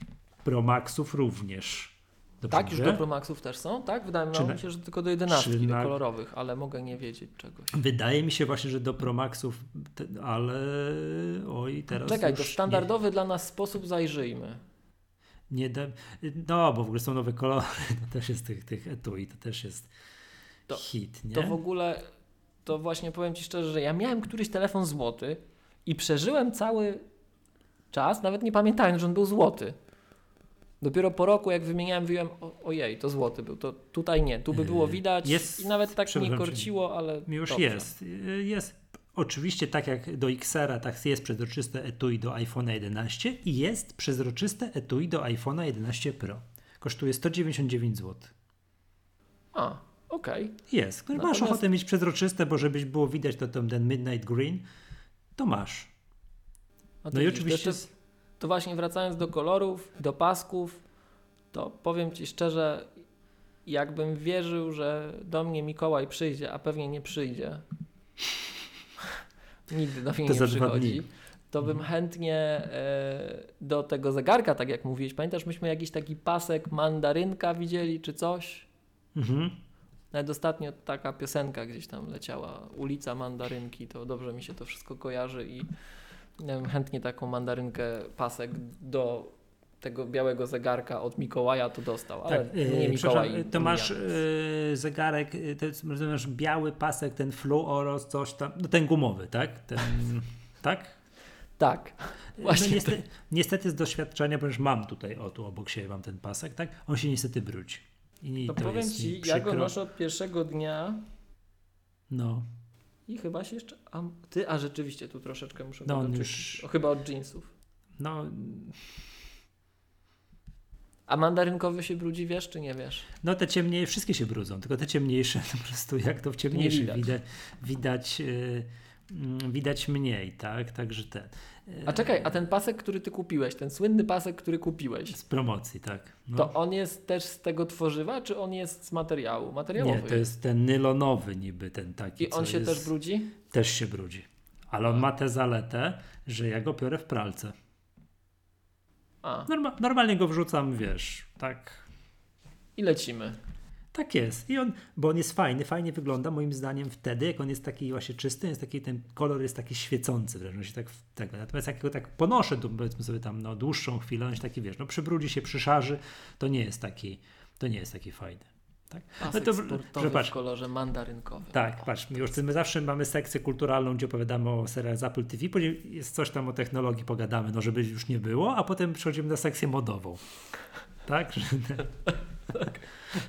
Pro Maxów również. Dobrze tak, już do Pro Maxów też są, tak? Wydaje mi się, że tylko do 11 czy do na- kolorowych, ale mogę nie wiedzieć czegoś. Wydaje mi się właśnie, że do Pro Maxów, te- ale oj, teraz Czekaj, to standardowy dla nas sposób zajrzyjmy. Nie, nie da, no, bo w ogóle są nowe kolory, to też jest tych, tych etui, to też jest To- hit, nie? To w ogóle, to właśnie powiem Ci szczerze, że ja miałem któryś telefon złoty i przeżyłem cały czas, nawet nie pamiętając, że on był złoty. Dopiero po roku, jak wymieniałem, wyjąłem, ojej, to złoty był, to tutaj nie, tu by było Yy, widać jest- i nawet tak nie przepraszam cię, korciło, ale Już dobrze. jest. Y, Jest oczywiście tak jak do XR-a, tak jest przezroczyste etui do iPhone'a 11 i jest przezroczyste etui do iPhone'a 11 Pro. Kosztuje 199 zł. A, okej. Jest. Który masz Natomiast- ochotę mieć przezroczyste, bo żebyś było widać to ten Midnight Green, to masz. No i oczywiście to właśnie wracając do kolorów, do pasków, to powiem Ci szczerze, jakbym wierzył, że do mnie Mikołaj przyjdzie, a pewnie nie przyjdzie, nigdy do mnie To nie przychodzi, to bym chętnie e, do tego zegarka, tak jak mówiłeś, pamiętasz, myśmy jakiś taki pasek mandarynka widzieli, czy coś? Mhm. Nawet ostatnio taka piosenka gdzieś tam leciała, ulica Mandarynki, to dobrze mi się to wszystko kojarzy i chętnie taką mandarynkę, pasek do tego białego zegarka od Mikołaja to dostał, ale Tak, nie yy, Mikołaj. to masz yy, zegarek, yy, to jest, rozumiesz, biały pasek, ten fluoros, coś tam, no ten gumowy, tak? Ten, tak? Tak, No Właśnie niestety, niestety z doświadczenia, ponieważ mam tutaj, o tu obok siebie mam ten pasek, tak? On się niestety brudzi. I to, to powiem Ci, ja go noszę od pierwszego dnia No, i chyba się jeszcze, a Ty, a rzeczywiście tu troszeczkę muszę No, on już- O, chyba od jeansów. no, A mandarynkowy się brudzi, wiesz czy nie wiesz? no te ciemniejsze, wszystkie się brudzą, tylko te ciemniejsze, po prostu jak to w ciemniejszych widać. widać, widać yy, widać mniej, tak? Także ten. A czekaj, a ten pasek, który ty kupiłeś, ten słynny pasek, który kupiłeś, Z promocji, tak. No. to on jest też z tego tworzywa, czy on jest z materiału? Materiałowy Nie, to jest ten nylonowy niby ten taki. I on się jest, też brudzi? Też się brudzi. Ale on ma tę zaletę, że ja go biorę w pralce. A, Norma- normalnie go wrzucam, wiesz, tak. i lecimy. Tak jest. I on, bo on jest fajny, fajnie wygląda moim zdaniem wtedy, jak on jest taki właśnie czysty, jest taki, ten kolor jest taki świecący wręcz, on się tak tego. Natomiast jak go tak ponoszę, tu powiedzmy sobie tam no, dłuższą chwilę, on się taki, wiesz, no przybrudzi się, przyszarzy, to nie jest taki, to nie jest taki fajny. Tak? Pasek to- sportowy że patrz. w kolorze mandarynkowym. Tak, patrz, już my zawsze mamy sekcję kulturalną, gdzie opowiadamy o serialach z Apple TV, później jest coś tam o technologii pogadamy, no żeby już nie było, a potem przechodzimy na sekcję modową. Tak?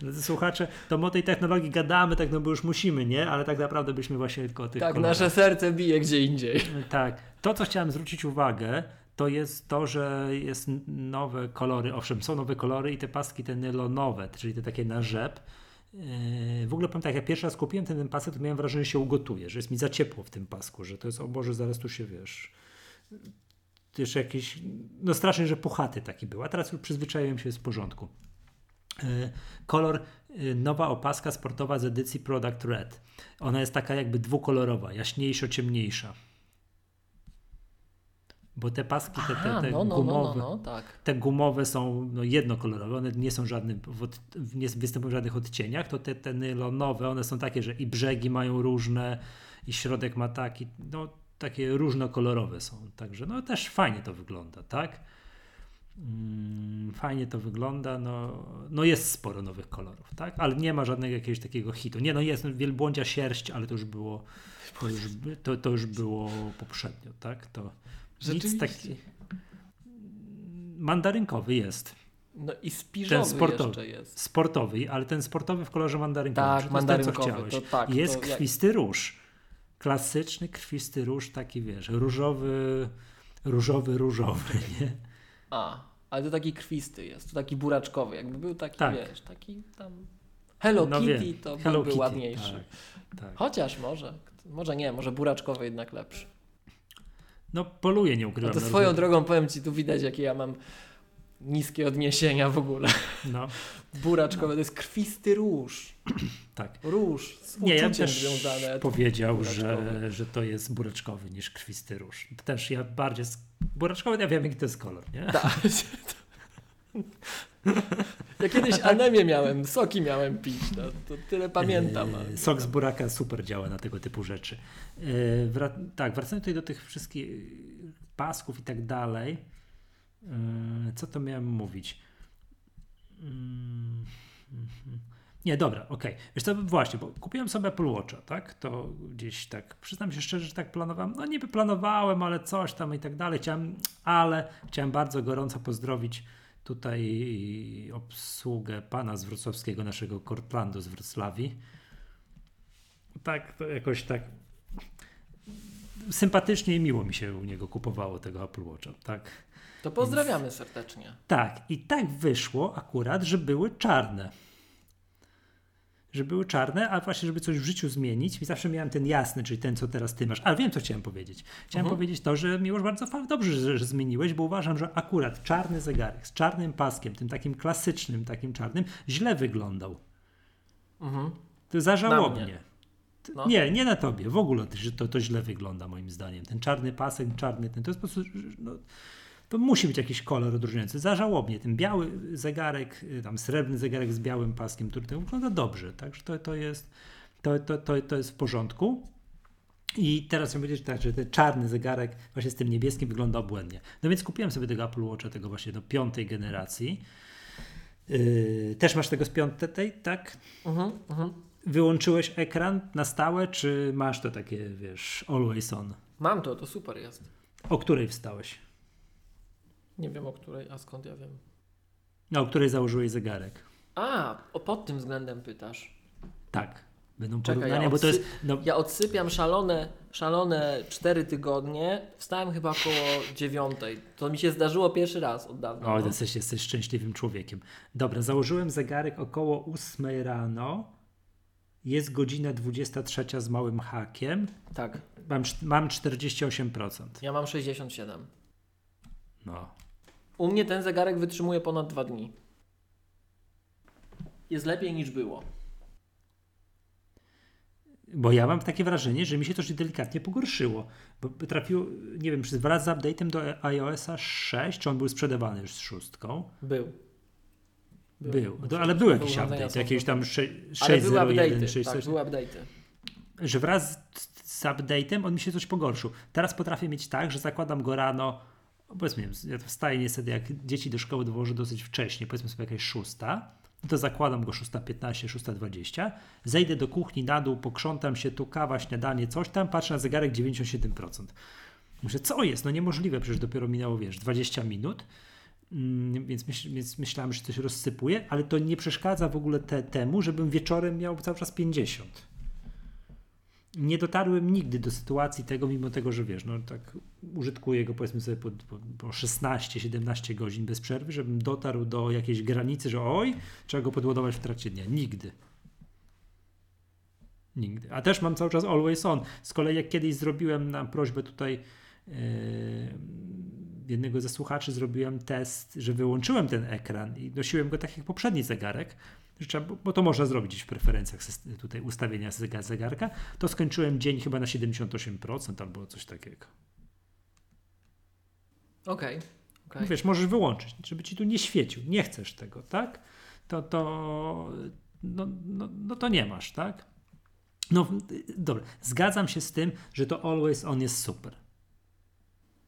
Drodzy Słuchacze, to my o tej technologii gadamy, tak no bo już musimy, nie? Ale tak naprawdę byśmy właśnie tylko o tych Tak, kolorach. nasze serce bije gdzie indziej. Tak. To, co chciałem zwrócić uwagę, to jest to, że jest nowe kolory. Owszem, są nowe kolory i te paski te nylonowe, czyli te takie na rzep. Yy, W ogóle powiem tak, jak pierwszy raz kupiłem ten, ten pasek, to miałem wrażenie, że się ugotuje, że jest mi za ciepło w tym pasku, że to jest, o Boże, zaraz tu się, wiesz, też jakiś, no strasznie, że puchaty taki był, a teraz już przyzwyczaiłem się, jest w porządku. Yy, Kolor, yy, nowa opaska sportowa z edycji Product Red. Ona jest taka jakby dwukolorowa, jaśniejszo, ciemniejsza. Bo te paski, te, te, te no, no, no, gumowe, no, no, tak. te gumowe są no, jednokolorowe, one nie są w- nie występują w żadnych odcieniach, to te, te nylonowe, one są takie, że i brzegi mają różne, i środek ma taki, no takie różnokolorowe są, także no też fajnie to wygląda, tak? Mm, fajnie to wygląda, no, no jest sporo nowych kolorów, tak? Ale nie ma żadnego jakiegoś takiego hitu. Nie, no jest wielbłądzia sierść, ale to już było, to już, to, to już było poprzednio, tak? To nic taki mandarynkowy jest. No i spiżowy sportowy. jeszcze jest. Sportowy, ale ten sportowy w kolorze mandarynkowym. Tak, jest ten, co mandarynkowy, chciałeś. tak, Jest to jak- krwisty róż. Klasyczny krwisty róż, taki wiesz, różowy, różowy, różowy, nie? A, ale to taki krwisty jest, to taki buraczkowy. Jakby był taki, Tak. wiesz, taki tam Hello No Kitty, wiem, to Hello byłby Kitty, ładniejszy. Tak, tak. Chociaż może, może nie, może buraczkowy jednak lepszy. No poluję, nie A ukrywam. to na swoją drogą powiem Ci, tu widać jakie ja mam niskie odniesienia w ogóle. No, Buraczkowy to jest krwisty róż. tak. Róż z Nie, ja też związane. powiedział, że, że to jest buraczkowy niż krwisty róż. Też ja bardziej... z- Buraczkowy, ja wiem jaki to jest kolor, nie? Tak. Ja kiedyś anemię miałem, soki miałem pić, no, to tyle pamiętam. E, Sok z buraka super działa na tego typu rzeczy. E, Wra- tak, wracając tutaj do tych wszystkich pasków i tak dalej. E, Co to miałem mówić? Mm. Nie, dobra, okej. Wiesz co, właśnie, bo kupiłem sobie Apple Watcha, tak? To gdzieś tak, przyznam się szczerze, że tak planowałem. No niby planowałem, ale coś tam i tak dalej. Chciałem, ale chciałem bardzo gorąco pozdrowić tutaj obsługę pana z wrocławskiego, naszego Kortlandu z Wrocławii. Tak, to jakoś tak sympatycznie i miło mi się u niego kupowało tego Apple Watcha, tak? To pozdrawiamy serdecznie. Tak, i tak wyszło akurat, że były czarne. Że były czarne, a właśnie, żeby coś w życiu zmienić, i zawsze miałem ten jasny, czyli ten, co teraz ty masz. Ale wiem, co chciałem powiedzieć. Chciałem Mhm. powiedzieć to, że miłość bardzo dobrze, że, że zmieniłeś, bo uważam, że akurat czarny zegarek z czarnym paskiem, tym takim klasycznym, takim czarnym, źle wyglądał. Mhm. To za żałobnie. No. Nie, nie na tobie. W ogóle że to, to źle wygląda moim zdaniem. Ten czarny pasek, czarny ten, to jest po prostu, no, to musi być jakiś kolor odróżniający. Za żałobnie. Ten biały zegarek, y, tam srebrny zegarek z białym paskiem, który to wygląda dobrze. Także to, to, jest, to, to, to, to jest w porządku. I teraz chcę powiedzieć tak, że ten czarny zegarek właśnie z tym niebieskim wygląda obłędnie. No więc kupiłem sobie tego Apple Watcha, tego właśnie do piątej generacji. Yy, też masz tego z piątej, tak? Mhm, mhm. Wyłączyłeś ekran na stałe, czy masz to takie, wiesz, always on? Mam to, to super jest. O której wstałeś? Nie wiem o której, a skąd ja wiem. No, o której założyłeś zegarek? A, o pod tym względem pytasz. Tak. Będą Czekaj, porównania, ja bo to jest. No, Ja odsypiam szalone, szalone 4 tygodnie. Wstałem chyba około dziewiątej. To mi się zdarzyło pierwszy raz od dawna. o, no. jesteś, jesteś szczęśliwym człowiekiem. Dobra, założyłem zegarek około 8 rano. Jest godzina 23 z małym hakiem. Tak. Mam, mam 48%. Ja mam 67. No. U mnie ten zegarek wytrzymuje ponad dwa dni. Jest lepiej niż było. Bo ja mam takie wrażenie, że mi się to już delikatnie pogorszyło. Bo trafiło, nie wiem, czy wraz z update'em do iOSa 6, czy on był sprzedawany już z szóstką? Był. Był, No, ale był jakiś update, jakieś tam Ale były 601, update'y. 6, Tak, były update'y. że wraz z, z update'em on mi się coś pogorszył. Teraz potrafię mieć tak, że zakładam go rano, powiedzmy, ja wstaję niestety, jak dzieci do szkoły dowożę dosyć wcześnie, powiedzmy sobie jakaś szósta, no to zakładam go 6.15, 6.20, zejdę do kuchni na dół, pokrzątam się, tu kawa, śniadanie, coś tam, patrzę na zegarek 97%. Myślę, co jest? No niemożliwe, przecież dopiero minęło, wiesz, 20 minut. Mm, Więc, myśl, więc myślałem, że coś rozsypuje, ale to nie przeszkadza w ogóle te, temu, żebym wieczorem miał cały czas 50 nie dotarłem nigdy do sytuacji tego, mimo tego, że wiesz, no tak użytkuję go powiedzmy sobie po, po, po 16-17 godzin bez przerwy, żebym dotarł do jakiejś granicy, że oj, trzeba go podładować w trakcie dnia. Nigdy. Nigdy. A też mam cały czas always on. Z kolei jak kiedyś zrobiłem na prośbę tutaj yy, jednego ze słuchaczy, zrobiłem test, że wyłączyłem ten ekran i nosiłem go tak jak poprzedni zegarek, bo- to można zrobić w preferencjach tutaj ustawienia zega- zegarka, to skończyłem dzień chyba na 78% albo coś takiego. Okej. okej. Wiesz, możesz wyłączyć, żeby ci tu nie świecił. Nie chcesz tego, tak? To, to, no, no, no to nie masz, tak? No dobra, zgadzam się z tym, że to always on jest super.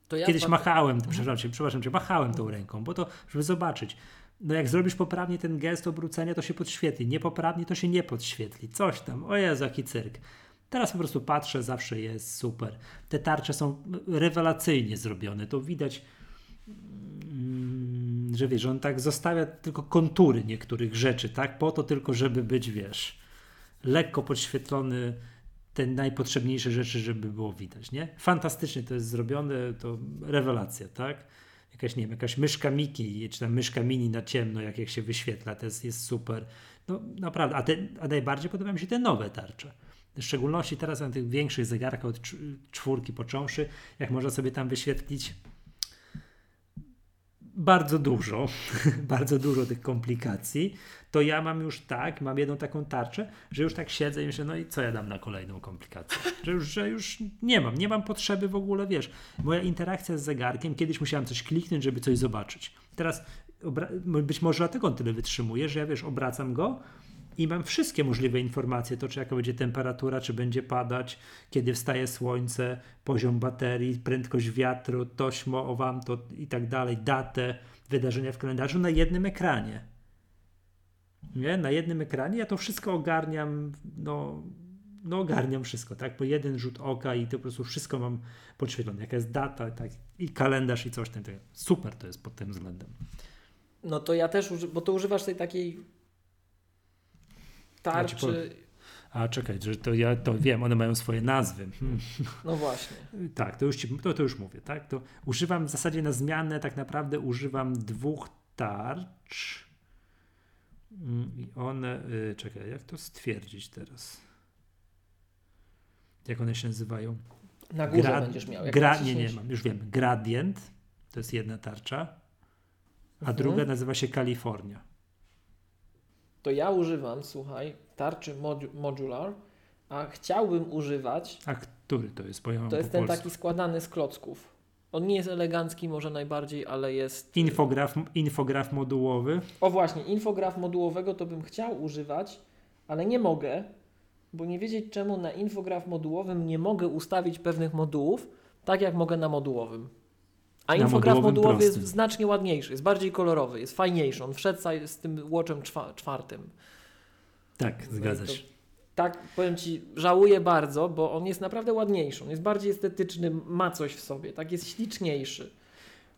To ja Kiedyś machałem, przepraszam cię, przepraszam cię, machałem tą ręką, bo to, żeby zobaczyć. No jak zrobisz poprawnie ten gest obrócenia, to się podświetli. Niepoprawnie to się nie podświetli. Coś tam. O Jezu, jaki cyrk. Teraz po prostu patrzę, zawsze jest super. Te tarcze są rewelacyjnie zrobione. To widać, mm, że wiesz, on tak zostawia tylko kontury niektórych rzeczy, tak? Po to tylko, żeby być, wiesz, lekko podświetlony te najpotrzebniejsze rzeczy, żeby było widać, nie? Fantastycznie to jest zrobione, to rewelacja, tak? Jakaś, nie wiem, jakaś myszka Miki, czy tam myszka mini na ciemno, jak, jak się wyświetla, to jest, jest super. No naprawdę, a, te, a najbardziej podobają mi się te nowe tarcze. W szczególności teraz na tych większych zegarkach od cz- czwórki począwszy, jak można sobie tam wyświetlić bardzo dużo, bardzo dużo tych komplikacji, to ja mam już tak, mam jedną taką tarczę, że już tak siedzę i myślę, no i co ja dam na kolejną komplikację? Że już, że już nie mam, nie mam potrzeby w ogóle, wiesz, moja interakcja z zegarkiem, kiedyś musiałem coś kliknąć, żeby coś zobaczyć. Teraz być może dlatego on tyle wytrzymuje, że ja, wiesz, obracam go i mam wszystkie możliwe informacje, to czy jaka będzie temperatura, czy będzie padać, kiedy wstaje słońce, poziom baterii, prędkość wiatru, tośmo, owam, to i tak dalej, datę, wydarzenia w kalendarzu na jednym ekranie. Nie? Na jednym ekranie ja to wszystko ogarniam, no, no ogarniam wszystko, tak? Po jeden rzut oka i to po prostu wszystko mam podświetlone. Jaka jest data, tak? I kalendarz i coś tam. Super to jest pod tym względem. No to ja też, bo to używasz tej takiej. Tarczy. A czekaj, że to ja to wiem, one mają swoje nazwy. Hmm. No właśnie. Tak, to już, ci, to, to już mówię, tak? To używam w zasadzie na zmianę, tak naprawdę używam dwóch tarcz. Mm, I one, y, czekaj, jak to stwierdzić teraz? Jak one się nazywają? Na górze będziesz miał. Gra, nie, nie mam, już wiem. Gradient to jest jedna tarcza, a Mhm. druga nazywa się Kalifornia. To ja używam, słuchaj, tarczy modu- modular, a chciałbym używać, A który to jest? Bo ja to po jest ten polsku. taki składany z klocków. On nie jest elegancki może najbardziej, ale jest... Infograf, infograf modułowy. O właśnie, infograf modułowego to bym chciał używać, ale nie mogę, bo nie wiedzieć czemu na infograf modułowym nie mogę ustawić pewnych modułów, tak jak mogę na modułowym. A Na infograf modułowy jest znacznie ładniejszy, jest bardziej kolorowy, jest fajniejszy. On wszedł z tym watchem czwa- czwartym. Tak, zgadza to- się. Tak, powiem Ci, żałuję bardzo, bo on jest naprawdę ładniejszy. On jest bardziej estetyczny, ma coś w sobie, tak jest śliczniejszy.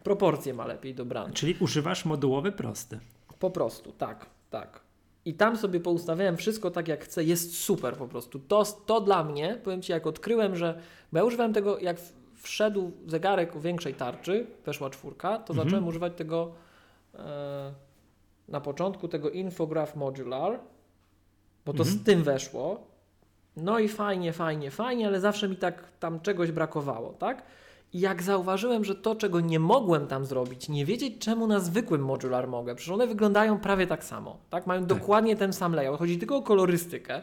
Proporcje ma lepiej dobrane. Czyli używasz modułowy prosty. Po prostu, tak, tak. I tam sobie poustawiałem wszystko tak jak chcę, jest super po prostu. To, to dla mnie, powiem Ci, jak odkryłem, że. Bo ja używałem tego, jak wszedł zegarek o większej tarczy, weszła czwórka, to Mhm. zacząłem używać tego e, na początku, tego infograph modular, bo to Mhm. z tym weszło. No i fajnie, fajnie, fajnie, ale zawsze mi tak tam czegoś brakowało, tak? I jak zauważyłem, że to, czego nie mogłem tam zrobić, nie wiedzieć czemu na zwykłym modular mogę, przecież one wyglądają prawie tak samo, tak? Mają Tak. dokładnie ten sam layout, chodzi tylko o kolorystykę.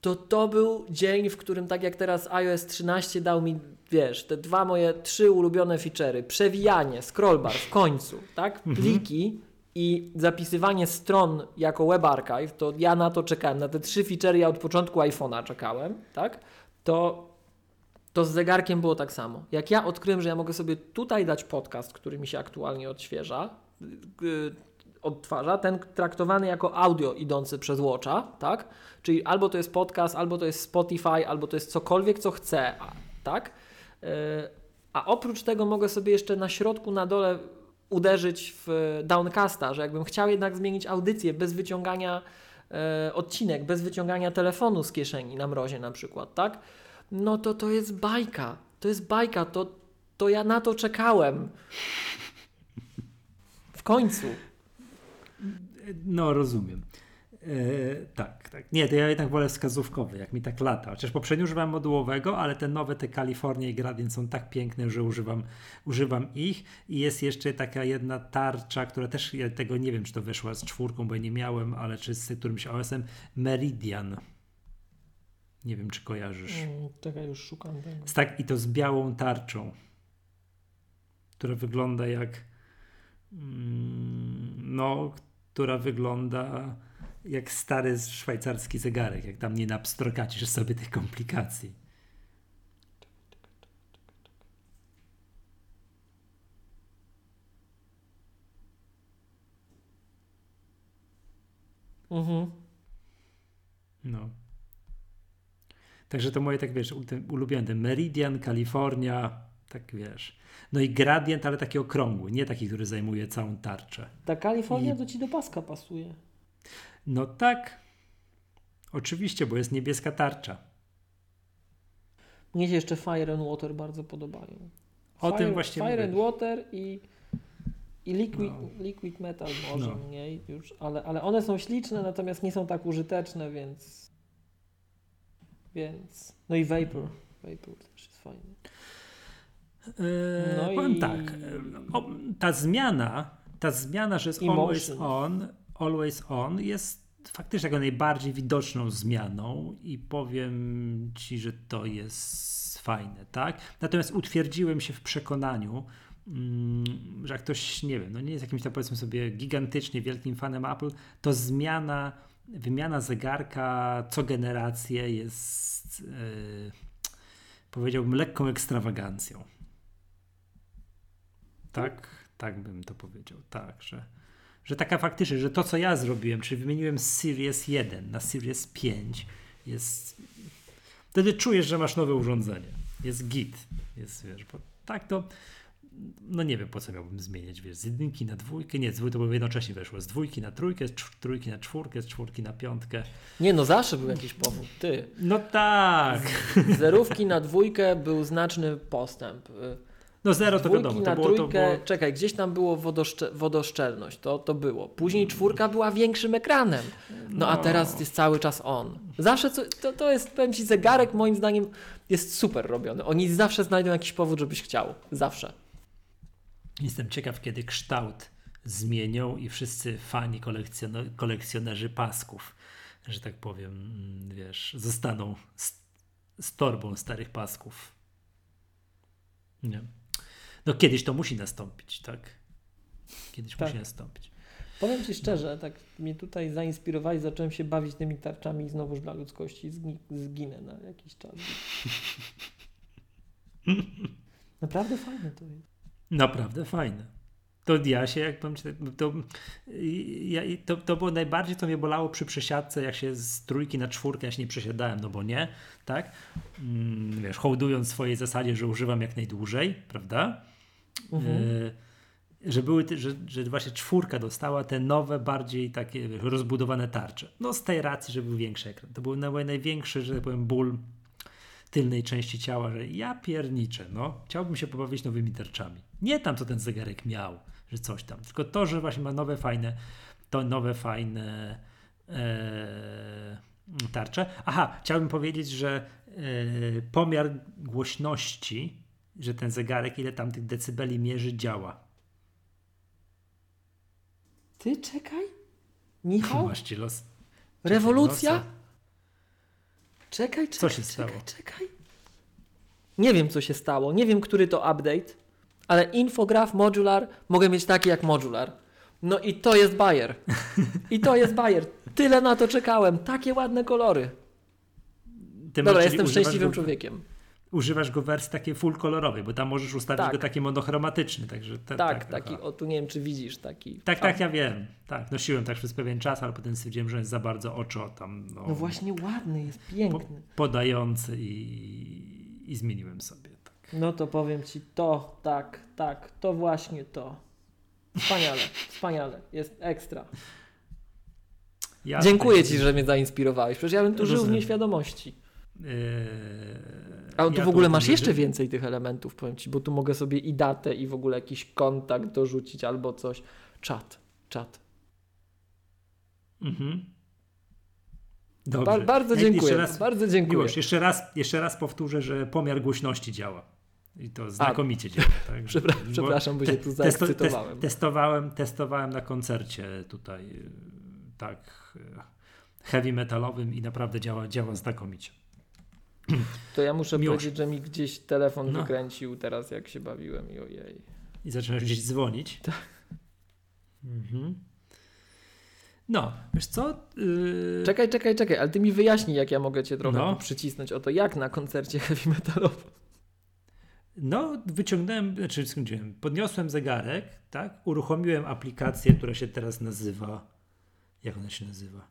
To to był dzień, w którym tak jak teraz iOS 13 dał mi, wiesz, te dwa moje trzy ulubione feature'y, przewijanie, scrollbar w końcu, tak? Pliki i zapisywanie stron jako web archive, to ja na to czekałem, na te trzy feature'y ja od początku iPhone'a czekałem, tak? To to z zegarkiem było tak samo. Jak ja odkryłem, że ja mogę sobie tutaj dać podcast, który mi się aktualnie odświeża, yy, odtwarza, ten traktowany jako audio idący przez Watcha, tak? Czyli albo to jest podcast, albo to jest Spotify, albo to jest cokolwiek, co chcę, tak? Yy, a oprócz tego mogę sobie jeszcze na środku, na dole uderzyć w downcasta, że jakbym chciał jednak zmienić audycję bez wyciągania e, odcinek, bez wyciągania telefonu z kieszeni na mrozie na przykład, tak? No to to jest bajka. To jest bajka. To, to ja na to czekałem. W końcu. No, rozumiem. E, tak, tak. Nie, to ja jednak wolę wskazówkowy, jak mi tak lata. Chociaż poprzednio używałem modułowego, ale te nowe, te Kalifornia i Gradient są tak piękne, że używam, używam ich. I jest jeszcze taka jedna tarcza, która też, ja tego nie wiem, czy to wyszła z czwórką, bo ja nie miałem, ale czy z którymś OS-em, Meridian. Nie wiem, czy kojarzysz. Czekaj, już szukam tego. Tak, I to z białą tarczą, która wygląda jak. mm, No, która wygląda jak stary szwajcarski zegarek, jak tam nie napstrokacisz sobie tych komplikacji. Mhm. No. Także to moje, tak wiesz, ulubione. Meridian, Kalifornia, tak wiesz. No i gradient, ale taki okrągły, nie taki, który zajmuje całą tarczę. Ta Kalifornia I- to ci do paska pasuje. No tak. Oczywiście, bo jest niebieska tarcza. Mnie się jeszcze Fire and Water bardzo podobają. O Fire, tym właśnie Fire and Water i, i liquid, No. liquid Metal może No. mniej już, ale, ale one są śliczne, natomiast nie są tak użyteczne, więc więc no i Vapor. Vapor też jest fajny. Eee, No powiem i- tak, e, ta zmiana, ta zmiana, że jest Emotion. always on, always on jest faktycznie jako najbardziej widoczną zmianą i powiem Ci, że to jest fajne, tak? Natomiast utwierdziłem się w przekonaniu, mm, że jak ktoś, nie wiem, no nie jest jakimś tam powiedzmy sobie gigantycznie wielkim fanem Apple, to zmiana, wymiana zegarka co generację jest, e, powiedziałbym, lekką ekstrawagancją. Tak, tak bym to powiedział. Tak, że, że taka faktycznie, że to co ja zrobiłem, czyli wymieniłem z Series 1 na Series 5 jest wtedy czujesz, że masz nowe urządzenie. Jest git. Jest, wiesz, bo tak to no nie wiem po co miałbym zmieniać, wiesz, z jedynki na dwójkę, nie, to było jednocześnie weszło, z dwójki na trójkę, z trójki na czwórkę, z czwórki na piątkę. Nie no, zawsze był jakiś powód. Ty. No tak. Z zerówki na dwójkę był znaczny postęp. No zero to wiadomo, na to było, to trójkę, było, czekaj, gdzieś tam było wodoszcze, wodoszczelność, to, to było. Później czwórka była większym ekranem. No, a No. teraz jest cały czas on. Zawsze co, to, to jest, powiem Ci, zegarek moim zdaniem jest super robiony. Oni zawsze znajdą jakiś powód, żebyś chciał. Zawsze. Jestem ciekaw, kiedy kształt zmienią i wszyscy fani kolekcjoner- kolekcjonerzy pasków, że tak powiem, mm, wiesz, zostaną z, z torbą starych pasków. Nie. No kiedyś to musi nastąpić, tak? Kiedyś Tak. musi nastąpić. Powiem Ci szczerze, tak mnie tutaj zainspirowali, zacząłem się bawić tymi tarczami i znowuż dla ludzkości zgi, zginę na jakiś czas. Naprawdę fajne to jest. Naprawdę fajne. To ja się, jak powiem, ci, to, ja, to, to było najbardziej, co mnie bolało przy przesiadce, jak się z trójki na czwórkę, ja się nie przesiadałem, no bo nie, tak? Mm, wiesz, hołdując swojej zasadzie, że używam jak najdłużej, prawda? Mhm. E, że były, że, że właśnie czwórka dostała te nowe, bardziej takie rozbudowane tarcze. No z tej racji, że był większy ekran. To był naj- największy, że tak powiem, ból tylnej części ciała, że ja pierniczę, no. Chciałbym się pobawić nowymi tarczami. Nie tam, co ten zegarek miał, że coś tam, tylko to, że właśnie ma nowe, fajne, to nowe, fajne e, tarczę. Aha, chciałbym powiedzieć, że yy, pomiar głośności, że ten zegarek, ile tam tych decybeli mierzy, działa. Ty czekaj. Michał? Masz ci los. Rewolucja? Czekaj, czekaj. Co się czekaj, stało? Czekaj. Nie wiem, co się stało. Nie wiem, który to update, ale infograf modular mogę mieć taki jak modular. No i to jest Bayer. I to jest Bayer. Tyle na to czekałem. Takie ładne kolory. Ty Dobra, jestem szczęśliwym człowiekiem. Używasz go w wersji takiej full kolorowej, bo tam możesz ustawić Tak. go taki monochromatyczny. Także te, Tak, taki, aha. o tu nie wiem, czy widzisz taki. Tak, tak, ja wiem. Tak, nosiłem tak przez pewien czas, ale potem stwierdziłem, że jest za bardzo oczo tam no, No właśnie ładny, jest piękny. podający i, i zmieniłem sobie. Tak. No to powiem ci to, tak, tak, to właśnie to. Wspaniale, wspaniale, jest ekstra. Ja Dziękuję ci, że mnie zainspirowałeś. Przecież ja bym tu żył w nieświadomości. Yy, Ale tu ja w ogóle masz jeszcze więcej tych elementów, powiem ci, bo tu mogę sobie i datę, i w ogóle jakiś kontakt dorzucić albo coś. Czat, czat. Mhm. Dobrze. Ba- bardzo dziękuję, Jeszcze raz, bardzo dziękuję. Miłosz, jeszcze raz, jeszcze raz powtórzę, że pomiar głośności działa. I to znakomicie działa. Tak? Bo przepraszam, bo się tu zaekscytowałem. Test, testowałem, testowałem na koncercie tutaj tak heavy metalowym i naprawdę działa, działa znakomicie. To ja muszę Miłosz. powiedzieć, że mi gdzieś telefon No. wykręcił teraz, jak się bawiłem i ojej. I zaczynasz gdzieś dzwonić. Tak. Mhm. No, wiesz co? Yy, Czekaj, czekaj, czekaj, ale ty mi wyjaśnij, jak ja mogę cię trochę No. przycisnąć o to, jak na koncercie heavy metalowym. No, wyciągnąłem, znaczy skończyłem, podniosłem zegarek, tak? Uruchomiłem aplikację, która się teraz nazywa. Jak ona się nazywa?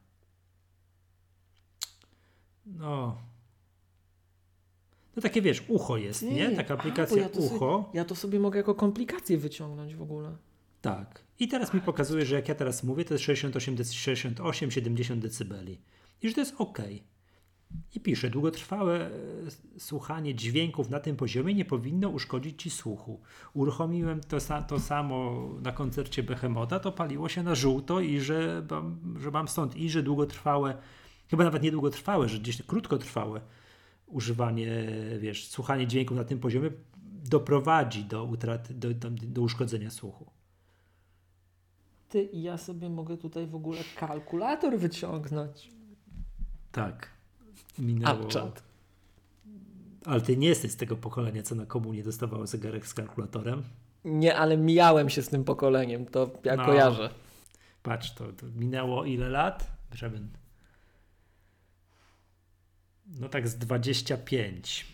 No. No takie wiesz, ucho jest, nie? Taka a, bo aplikacja ja to ucho. Sobie, ja to sobie mogę jako komplikację wyciągnąć w ogóle. Tak. I teraz mi pokazuje, że jak ja teraz mówię, to jest 68, dec- 68 70 decybeli. I że to jest ok. I pisze, długotrwałe e, słuchanie dźwięków na tym poziomie nie powinno uszkodzić ci słuchu. Uruchomiłem to, to samo na koncercie Behemota, to paliło się na żółto i że mam, że mam stąd i że długotrwałe, chyba nawet nie długotrwałe, że gdzieś krótkotrwałe używanie, wiesz, słuchanie dźwięków na tym poziomie doprowadzi do utraty, do, do, do uszkodzenia słuchu. Ty i ja sobie mogę tutaj w ogóle kalkulator wyciągnąć. Tak. Minęło. czat. Ale ty nie jesteś z tego pokolenia, co na komunie dostawało zegarek z kalkulatorem. Nie, ale mijałem się z tym pokoleniem, to ja No. kojarzę. Patrz, to, to minęło ile lat? Żeby... No tak z 25.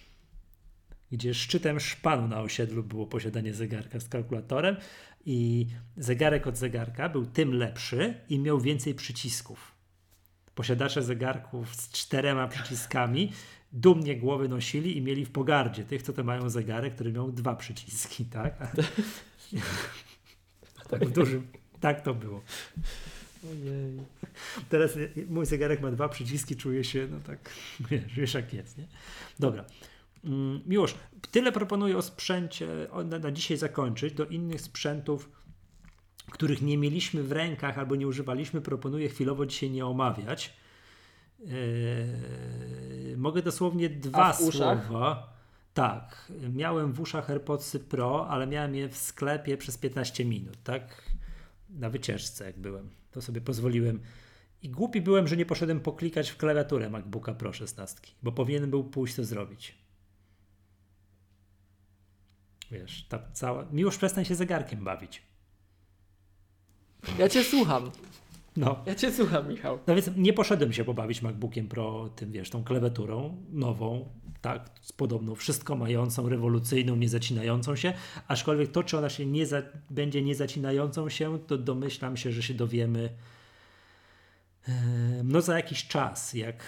Gdzie szczytem szpanu na osiedlu było posiadanie zegarka z kalkulatorem i zegarek od zegarka był tym lepszy i miał więcej przycisków. Posiadacze zegarków z czterema przyciskami dumnie głowy nosili i mieli w pogardzie tych, co to mają zegarek, który miał dwa przyciski, tak? tak w dużym. Tak to było. Ojej. Teraz y, mój zegarek ma dwa przyciski, czuję się, no tak, wiesz, wiesz jak jest, nie? Dobra. Mm, Miłosz, tyle proponuję o sprzęcie, na, na dzisiaj zakończyć. Do innych sprzętów, których nie mieliśmy w rękach albo nie używaliśmy, proponuję chwilowo dzisiaj nie omawiać. Yy, mogę dosłownie dwa słowa. Tak, miałem w uszach AirPodsy Pro, ale miałem je w sklepie przez 15 minut, tak? Na wycieczce jak byłem. To sobie pozwoliłem. I głupi byłem, że nie poszedłem poklikać w klawiaturę MacBooka Pro 16, bo powinienem był pójść to zrobić. Wiesz, ta cała... Miłość przestań się zegarkiem bawić. Ja cię słucham. No. Ja cię słucham, Michał. No więc nie poszedłem się pobawić MacBookiem Pro tym, wiesz, tą klawiaturą nową, tak, z podobną, wszystko mającą, rewolucyjną, niezacinającą się, aczkolwiek to, czy ona się nie za, będzie niezacinającą się, to domyślam się, że się dowiemy no za jakiś czas, jak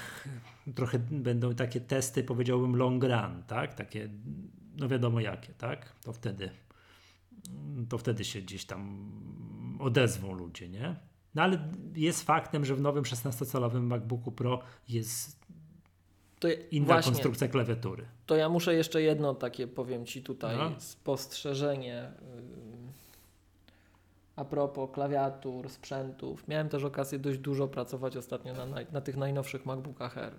trochę będą takie testy, powiedziałbym long run, tak, takie, no wiadomo jakie, tak, to wtedy to wtedy się gdzieś tam odezwą ludzie, nie? No ale jest faktem, że w nowym 16-calowym MacBooku Pro jest To inna właśnie, konstrukcja klawiatury. to ja muszę jeszcze jedno takie, powiem Ci tutaj, No. spostrzeżenie. a propos klawiatur, sprzętów. Miałem też okazję dość dużo pracować ostatnio na, na, tych najnowszych MacBookach Air.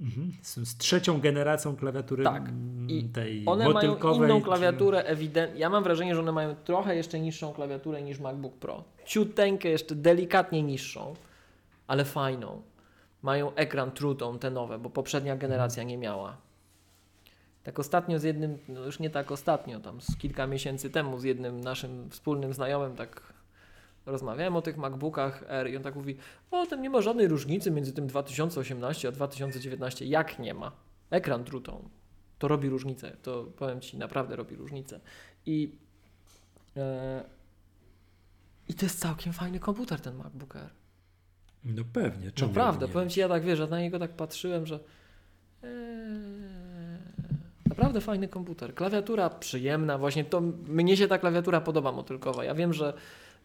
Mhm. Są z trzecią generacją klawiatury Tak. I tej One mają inną klawiaturę, ewidentnie. Ja mam wrażenie, że one mają trochę jeszcze niższą klawiaturę niż MacBook Pro. Ciuteńkę, jeszcze delikatnie niższą, ale fajną. Mają ekran True Tone, te nowe, bo poprzednia generacja nie miała. Tak ostatnio z jednym, no już nie tak ostatnio, tam z kilka miesięcy temu z jednym naszym wspólnym znajomym tak rozmawiałem o tych MacBookach Air i on tak mówi, o tam nie ma żadnej różnicy między tym 2018 a 2019. Jak nie ma? Ekran True Tone. To robi różnicę. To powiem Ci, naprawdę robi różnicę. I, e, I to jest całkiem fajny komputer ten MacBook Air. No pewnie. czemu Naprawdę, nie? powiem Ci, ja tak wiesz, ja na niego tak patrzyłem, że eee, naprawdę fajny komputer. Klawiatura przyjemna, właśnie to mnie się ta klawiatura podoba motylkowa. Ja wiem, że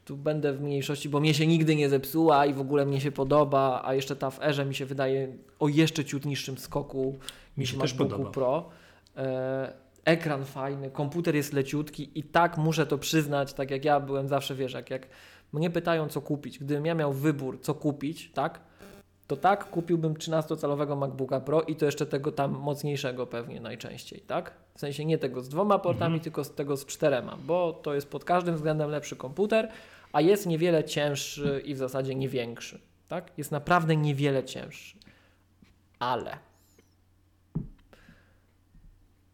tu będę w mniejszości, bo mnie się nigdy nie zepsuła i w ogóle mnie się podoba, a jeszcze ta w Erze mi się wydaje o jeszcze ciut niższym skoku Mi niż się w też MacBooku podoba. Pro. E, ekran fajny, komputer jest leciutki i tak muszę to przyznać, tak jak ja byłem zawsze, wiesz, jak, jak mnie pytają co kupić, gdybym ja miał wybór co kupić, tak, to tak kupiłbym 13-calowego MacBooka Pro i to jeszcze tego tam mocniejszego pewnie najczęściej, tak? W sensie nie tego z dwoma portami, Mhm. tylko z tego z czterema, bo to jest pod każdym względem lepszy komputer, a jest niewiele cięższy i w zasadzie nie większy, tak? Jest naprawdę niewiele cięższy. Ale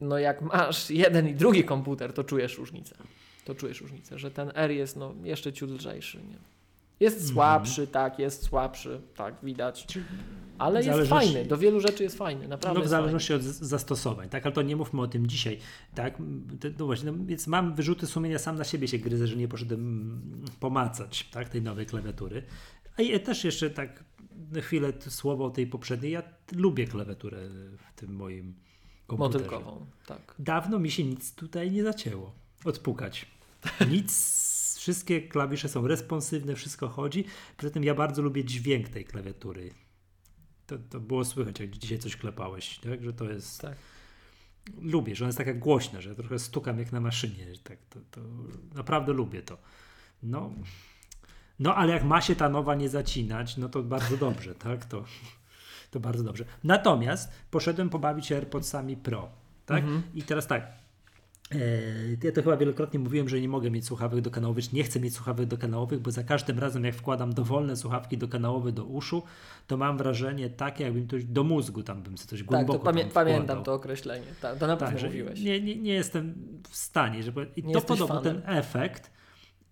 no jak masz jeden i drugi komputer, to czujesz różnicę. To czujesz różnicę, że ten R jest no jeszcze ciut lżejszy, nie? Jest Mhm. słabszy, tak, jest słabszy, tak, widać. Ale jest fajny, do wielu rzeczy jest fajny, naprawdę No w zależności od zastosowań, tak? Ale to nie mówmy o tym dzisiaj, tak? No właśnie, no, więc mam wyrzuty sumienia, sam na siebie się gryzę, że nie poszedłem mm, pomacać, tak? Tej nowej klawiatury. A ja też jeszcze tak na chwilę słowo o tej poprzedniej. Ja lubię klawiaturę w tym moim. Komputerze. Motylkową, tak. Dawno mi się nic tutaj nie zacięło. Odpukać. Nic, wszystkie klawisze są responsywne, wszystko chodzi. Poza tym ja bardzo lubię dźwięk tej klawiatury. To, to było słychać, jak dzisiaj coś klepałeś, tak? że to jest... Tak. Lubię, że ona jest taka głośna, że trochę stukam jak na maszynie. Tak, to, to naprawdę lubię to. No, no, ale jak ma się ta nowa nie zacinać, no to bardzo dobrze, tak? To, to bardzo dobrze. Natomiast poszedłem pobawić się AirPodsami Pro, tak? Mhm. I teraz tak. e, Ja to chyba wielokrotnie mówiłem, że nie mogę mieć słuchawek dokanałowych, nie chcę mieć słuchawek dokanałowych, bo za każdym razem, jak wkładam dowolne słuchawki dokanałowe do uszu, to mam wrażenie takie, jakbym coś do mózgu tam bym coś Tak, głęboko to pamię tam pamiętam to określenie. Tak, to na pewno Tak, mówiłeś. nie, nie, nie jestem w stanie, żeby. I Nie to podobno fanem. ten efekt.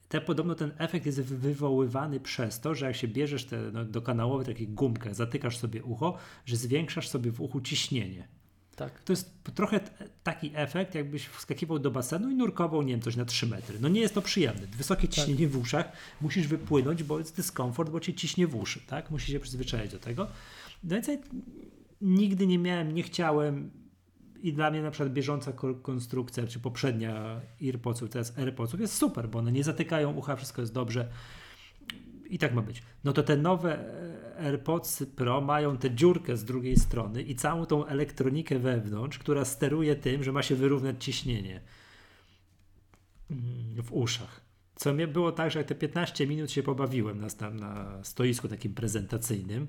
Te, podobno ten efekt jest wy- wywoływany przez to, że jak się bierzesz te no, dokanałowe takie gumkę, zatykasz sobie ucho, że zwiększasz sobie w uchu ciśnienie. Tak. To jest trochę taki efekt, jakbyś wskakiwał do basenu i nurkował, nie wiem, coś na 3 metry. No nie jest to przyjemne. Wysokie ciśnienie w uszach, musisz wypłynąć, bo jest dyskomfort, bo cię ciśnie w uszy, tak? Musisz się przyzwyczaić do tego. No więc ja nigdy nie miałem, nie chciałem i dla mnie na przykład bieżąca ko- konstrukcja, czy poprzednia AirPodsów, teraz AirPodsów jest super, bo one nie zatykają ucha, wszystko jest dobrze. I tak ma być. No to te nowe e, AirPods Pro mają tę dziurkę z drugiej strony i całą tą elektronikę wewnątrz, która steruje tym, że ma się wyrównać ciśnienie mm, w uszach. Co mnie było tak, że jak te 15 minut się pobawiłem na, na stoisku takim prezentacyjnym.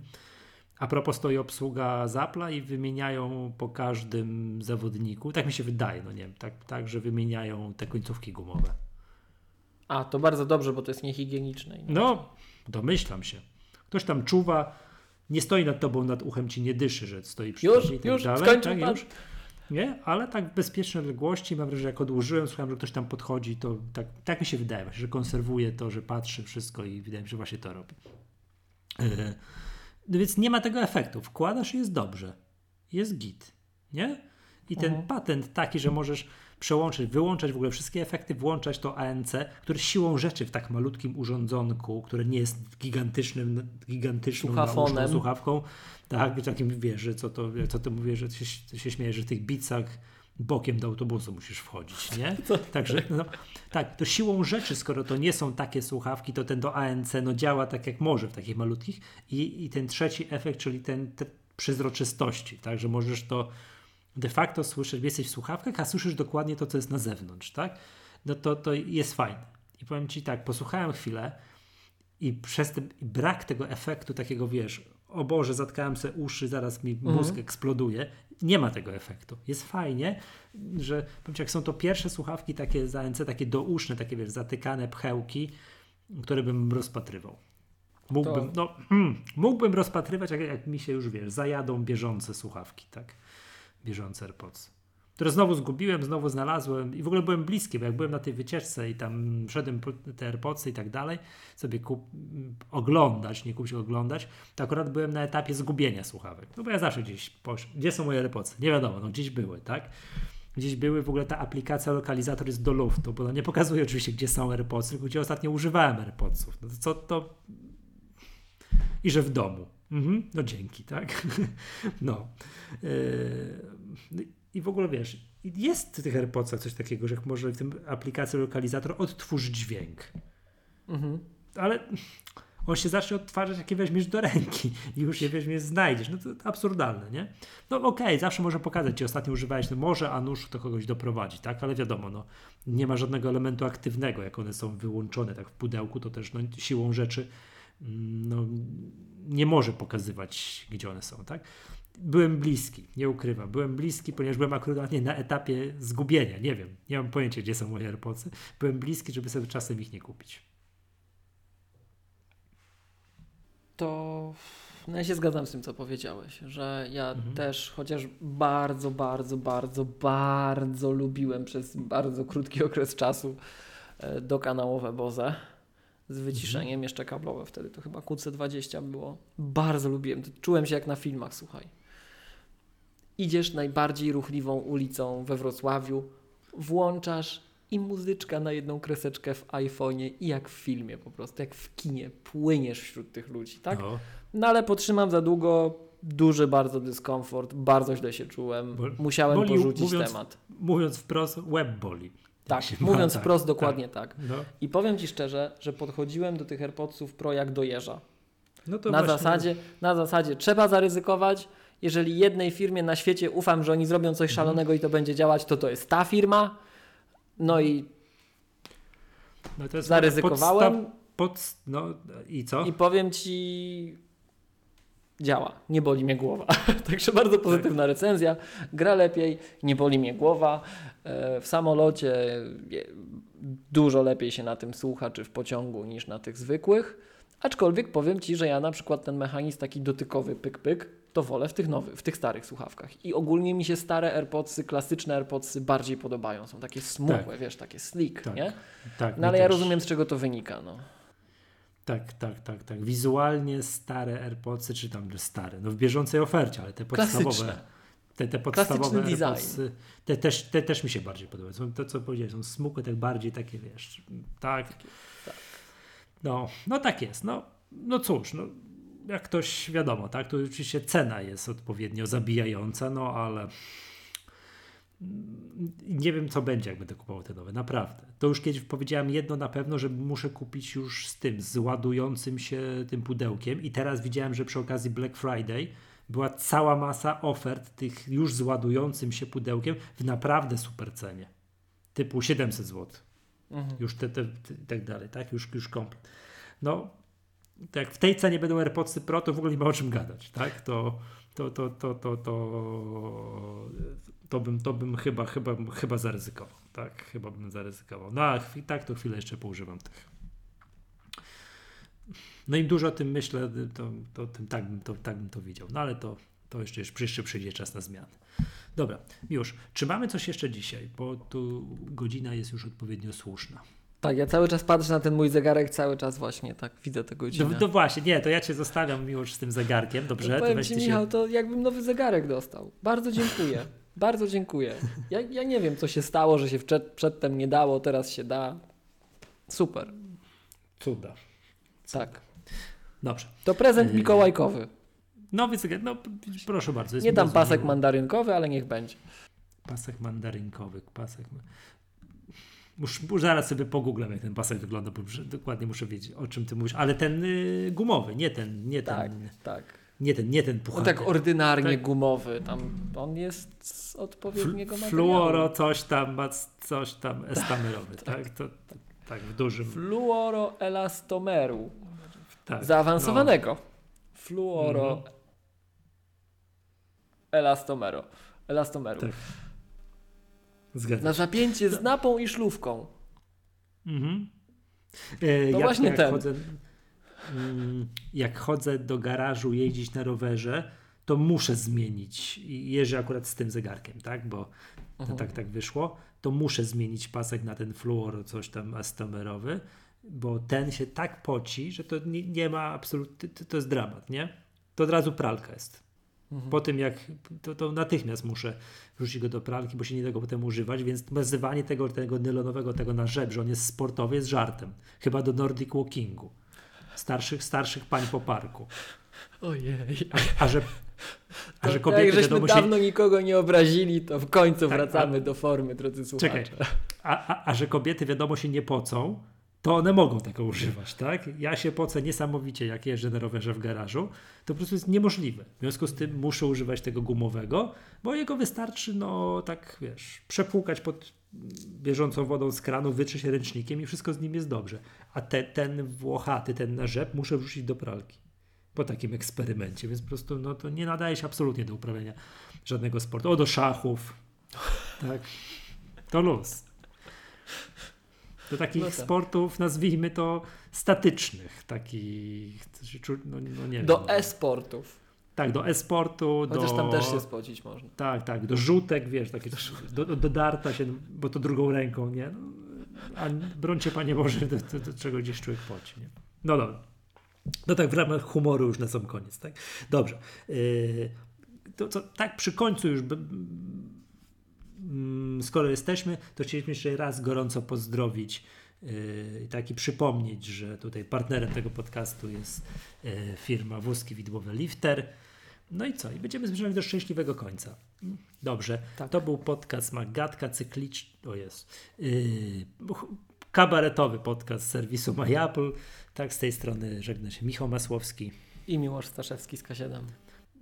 A propos stoi obsługa Zapla i wymieniają po każdym zawodniku, tak mi się wydaje, no nie wiem, tak, tak że wymieniają te końcówki gumowe. A, to bardzo dobrze, bo to jest niehigieniczne. No, domyślam się. Ktoś tam czuwa, nie stoi nad tobą, nad uchem ci nie dyszy, że stoi przy Już, i tak już, dalej. skończył tak, pan? już. Nie, ale tak w bezpiecznej odległości, mam wrażenie, że jak odłożyłem, słuchałem, że ktoś tam podchodzi, to tak, tak mi się wydaje, właśnie, że konserwuje to, że patrzy wszystko i wydaje mi się, że właśnie to robi. E, No więc nie ma tego efektu. Wkładasz i jest dobrze. Jest git. Nie? I ten Mhm. patent taki, że możesz przełączyć, wyłączać w ogóle wszystkie efekty, włączać to ANC, które siłą rzeczy w tak malutkim urządzonku, które nie jest gigantycznym, gigantyczną słuchawką, tak, takim wiesz, że co to, co to mówię, że się, się śmiejesz, że w tych bicach bokiem do autobusu musisz wchodzić, nie? Także, no, tak, to siłą rzeczy, skoro to nie są takie słuchawki, to ten do ANC no, działa tak jak może w takich malutkich i, i ten trzeci efekt, czyli ten te przezroczystości, tak, że możesz to de facto słyszeć, jesteś w słuchawkach, a słyszysz dokładnie to, co jest na zewnątrz, tak? No to, to jest fajne. I powiem Ci tak, posłuchałem chwilę i przez ten brak tego efektu takiego, wiesz, o Boże, zatkałem sobie uszy, zaraz mi mózg mhm. eksploduje. Nie ma tego efektu. Jest fajnie, że powiem Ci, jak są to pierwsze słuchawki takie za ANC, takie douszne, takie wiesz, zatykane pchełki, które bym rozpatrywał. Mógłbym, to... no, hmm, mógłbym rozpatrywać, jak, jak mi się już wiesz, zajadą bieżące słuchawki, tak? Bieżące AirPods które znowu zgubiłem, znowu znalazłem i w ogóle byłem bliski, bo jak byłem na tej wycieczce i tam szedłem te AirPodsy i tak dalej, sobie kup, oglądać, nie kupić, oglądać, to akurat byłem na etapie zgubienia słuchawek. No bo ja zawsze gdzieś poszedłem. Gdzie są moje AirPodsy? Nie wiadomo, no gdzieś były, tak? Gdzieś były, w ogóle ta aplikacja lokalizator jest do luftu, bo ona nie pokazuje oczywiście, gdzie są AirPodsy, tylko gdzie ostatnio używałem AirPodsów. No to co to... I że w domu. Mhm, no dzięki, tak? no. Yy, i w ogóle wiesz, jest w tych AirPodsach coś takiego, że może w tym aplikacji lokalizator odtwórz dźwięk. Mhm. Ale on się zacznie odtwarzać, jakie weźmiesz do ręki i już je weźmiesz, znajdziesz. No to, absurdalne, nie? No okej, okay, zawsze może pokazać, ci ostatnio używałeś, no może, a nóż to kogoś doprowadzi, tak? Ale wiadomo, no, nie ma żadnego elementu aktywnego, jak one są wyłączone tak w pudełku, to też no, siłą rzeczy mm, no, nie może pokazywać, gdzie one są, tak? Byłem bliski, nie ukrywam. Byłem bliski, ponieważ byłem akurat na etapie zgubienia. Nie wiem, nie mam pojęcia, gdzie są moje AirPodsy. Byłem bliski, żeby sobie czasem ich nie kupić. To no ja się zgadzam z tym, co powiedziałeś, że ja mhm. też, chociaż bardzo, bardzo, bardzo, bardzo lubiłem przez bardzo krótki okres czasu e, dokanałowe Boze z wyciszeniem mhm. jeszcze kablowe wtedy, to chyba QC20 było. Bardzo lubiłem, czułem się jak na filmach, słuchaj idziesz najbardziej ruchliwą ulicą we Wrocławiu, włączasz i muzyczka na jedną kreseczkę w iPhone'ie i jak w filmie po prostu, jak w kinie, płyniesz wśród tych ludzi, tak? No, no ale potrzymam za długo, duży bardzo dyskomfort, bardzo źle się czułem, musiałem boli, porzucić mówiąc, temat. Mówiąc wprost, web boli. Tak, mówiąc ma, wprost, tak, dokładnie tak. tak. No. I powiem Ci szczerze, że podchodziłem do tych AirPodsów Pro jak do jeża. No na, właśnie... zasadzie, na zasadzie trzeba zaryzykować, jeżeli jednej firmie na świecie ufam, że oni zrobią coś mhm. szalonego i to będzie działać, to to jest ta firma. No i no zaryzykowałem. Podsta- no i co? I powiem ci, działa, nie boli mnie głowa. Także bardzo pozytywna tak. recenzja. Gra lepiej, nie boli mnie głowa. E, w samolocie dużo lepiej się na tym słucha, czy w pociągu, niż na tych zwykłych. Aczkolwiek powiem Ci, że ja na przykład ten mechanizm taki dotykowy pyk-pyk, to wolę w tych nowych, w tych starych słuchawkach. I ogólnie mi się stare AirPodsy, klasyczne AirPodsy bardziej podobają. Są takie smukłe, tak. wiesz, takie slick, tak. nie? Tak, no ale ja rozumiem, z czego to wynika, no. Tak, tak, tak, tak. Wizualnie stare AirPodsy, czy tam stare, no w bieżącej ofercie, ale te podstawowe. Klasyczne. Te, te podstawowe AirPodsy, te też, te też mi się bardziej podobają. To, co powiedziałeś, są smukłe, tak bardziej takie, wiesz, tak. tak. No, no tak jest. No, no cóż, no, jak ktoś wiadomo, tak, to oczywiście cena jest odpowiednio zabijająca, no ale nie wiem, co będzie, jak będę kupował te nowe, naprawdę. To już kiedyś powiedziałem jedno na pewno, że muszę kupić już z tym, z ładującym się tym pudełkiem i teraz widziałem, że przy okazji Black Friday była cała masa ofert tych już z ładującym się pudełkiem w naprawdę super cenie. Typu 700 zł. Mhm. Już te, te, te, tak dalej, tak? Już, już komplet. No, jak w tej cenie będą AirPodsy Pro, to w ogóle nie ma o czym gadać, tak? To, to, to, to, to, to, to, bym, to bym chyba, chyba, chyba zaryzykował, tak? Chyba bym zaryzykował. No, a tak to chwilę jeszcze poużywam tych. No i dużo o tym myślę, to, to, tym, tak, bym to, tak bym to widział. No ale to, to jeszcze, jeszcze przyjdzie czas na zmianę. Dobra, już. Czy mamy coś jeszcze dzisiaj? Bo tu godzina jest już odpowiednio słuszna. Tak, ja cały czas patrzę na ten mój zegarek, cały czas właśnie tak widzę tę godzinę. No, no właśnie, nie, to ja cię zostawiam już z tym zegarkiem, dobrze? No, powiem ci, Michał, się... to jakbym nowy zegarek dostał. Bardzo dziękuję. Bardzo dziękuję. Ja, ja nie wiem, co się stało, że się przed, przedtem nie dało, teraz się da. Super. Cuda. Tak. Dobrze. To prezent mikołajkowy. Nowy zegarek, no proszę bardzo. nie dam pasek mandarynkowy, ale niech będzie. Pasek mandarynkowy, pasek. Muszę, zaraz sobie pogooglę, jak ten pasek wygląda, bo dokładnie muszę wiedzieć, o czym ty mówisz. Ale ten y, gumowy, nie ten, nie ten. Tak, tak. Nie ten, nie ten puchar. On tak ordynarnie tak. gumowy, tam on jest z odpowiedniego Fl- materiału. Fluoro, coś tam, coś tam estamerowy, tak? tak? To, tak, w dużym. Fluoroelastomeru. Tak, Zaawansowanego. Fluoro Mhm. elastomeru. Elastomeru. Tak. No, zgadza Na zapięcie z napą i szlówką. Mhm. E, To jak, właśnie jak ten. Chodzę, mm, jak chodzę do garażu jeździć na rowerze, to muszę zmienić. Jeżdżę akurat z tym zegarkiem, tak? Bo to Mhm. tak, tak wyszło. To muszę zmienić pasek na ten fluor, coś tam astomerowy, bo ten się tak poci, że to nie, nie ma absolutnie, to, to jest dramat, nie? To od razu pralka jest. Mhm. Po tym jak, to, to natychmiast muszę wrzucić go do pralki, bo się nie da go potem używać, więc nazywanie tego, tego nylonowego, tego na rzep, że on jest sportowy, jest żartem. Chyba do Nordic Walkingu. Starszych, starszych pań po parku. Ojej. A, a że, a że kobiety jak żeśmy wiadomo się... dawno nikogo nie obrazili, to w końcu Tak, wracamy a- do formy, drodzy słuchacze. Czekaj. A, a, a że kobiety wiadomo się nie pocą, to one mogą tego używać, tak? Ja się pocę niesamowicie, jak jeżdżę na rowerze w garażu. To po prostu jest niemożliwe. W związku z tym muszę używać tego gumowego, bo jego wystarczy, no tak wiesz, przepłukać pod bieżącą wodą z kranu, wytrzeć ręcznikiem i wszystko z nim jest dobrze. A te, ten włochaty, ten na rzep muszę wrzucić do pralki. Po takim eksperymencie, więc po prostu no, to nie nadaje się absolutnie do uprawiania żadnego sportu. O, do szachów. Tak. To luz. Do takich No tak. sportów, nazwijmy to statycznych, takich, co no, no nie Do wiem. e-sportów. Tak, do e-sportu, Chociaż do... tam też się spocić można. Tak, tak, do rzutek, wiesz, takie, do, do, do darta się, bo to drugą ręką, nie? No, a brońcie Panie Boże, do, do, do czego gdzieś człowiek poci, nie? No dobra. No tak, w ramach humoru już na sam koniec, tak? Dobrze. Yy, to, to tak przy końcu już, skoro jesteśmy, to chcieliśmy jeszcze raz gorąco pozdrowić yy, i tak i przypomnieć, że tutaj partnerem tego podcastu jest yy, firma Wózki Widłowe Lifter. No i co? I będziemy zmierzali do szczęśliwego końca. Dobrze. Tak. To był podcast Magatka cykliczny. O jest. Yy, kabaretowy podcast z serwisu MyApple. Tak, z tej strony żegna się Michał Masłowski. I Miłosz Staszewski z K7.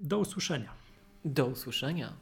Do usłyszenia. Do usłyszenia.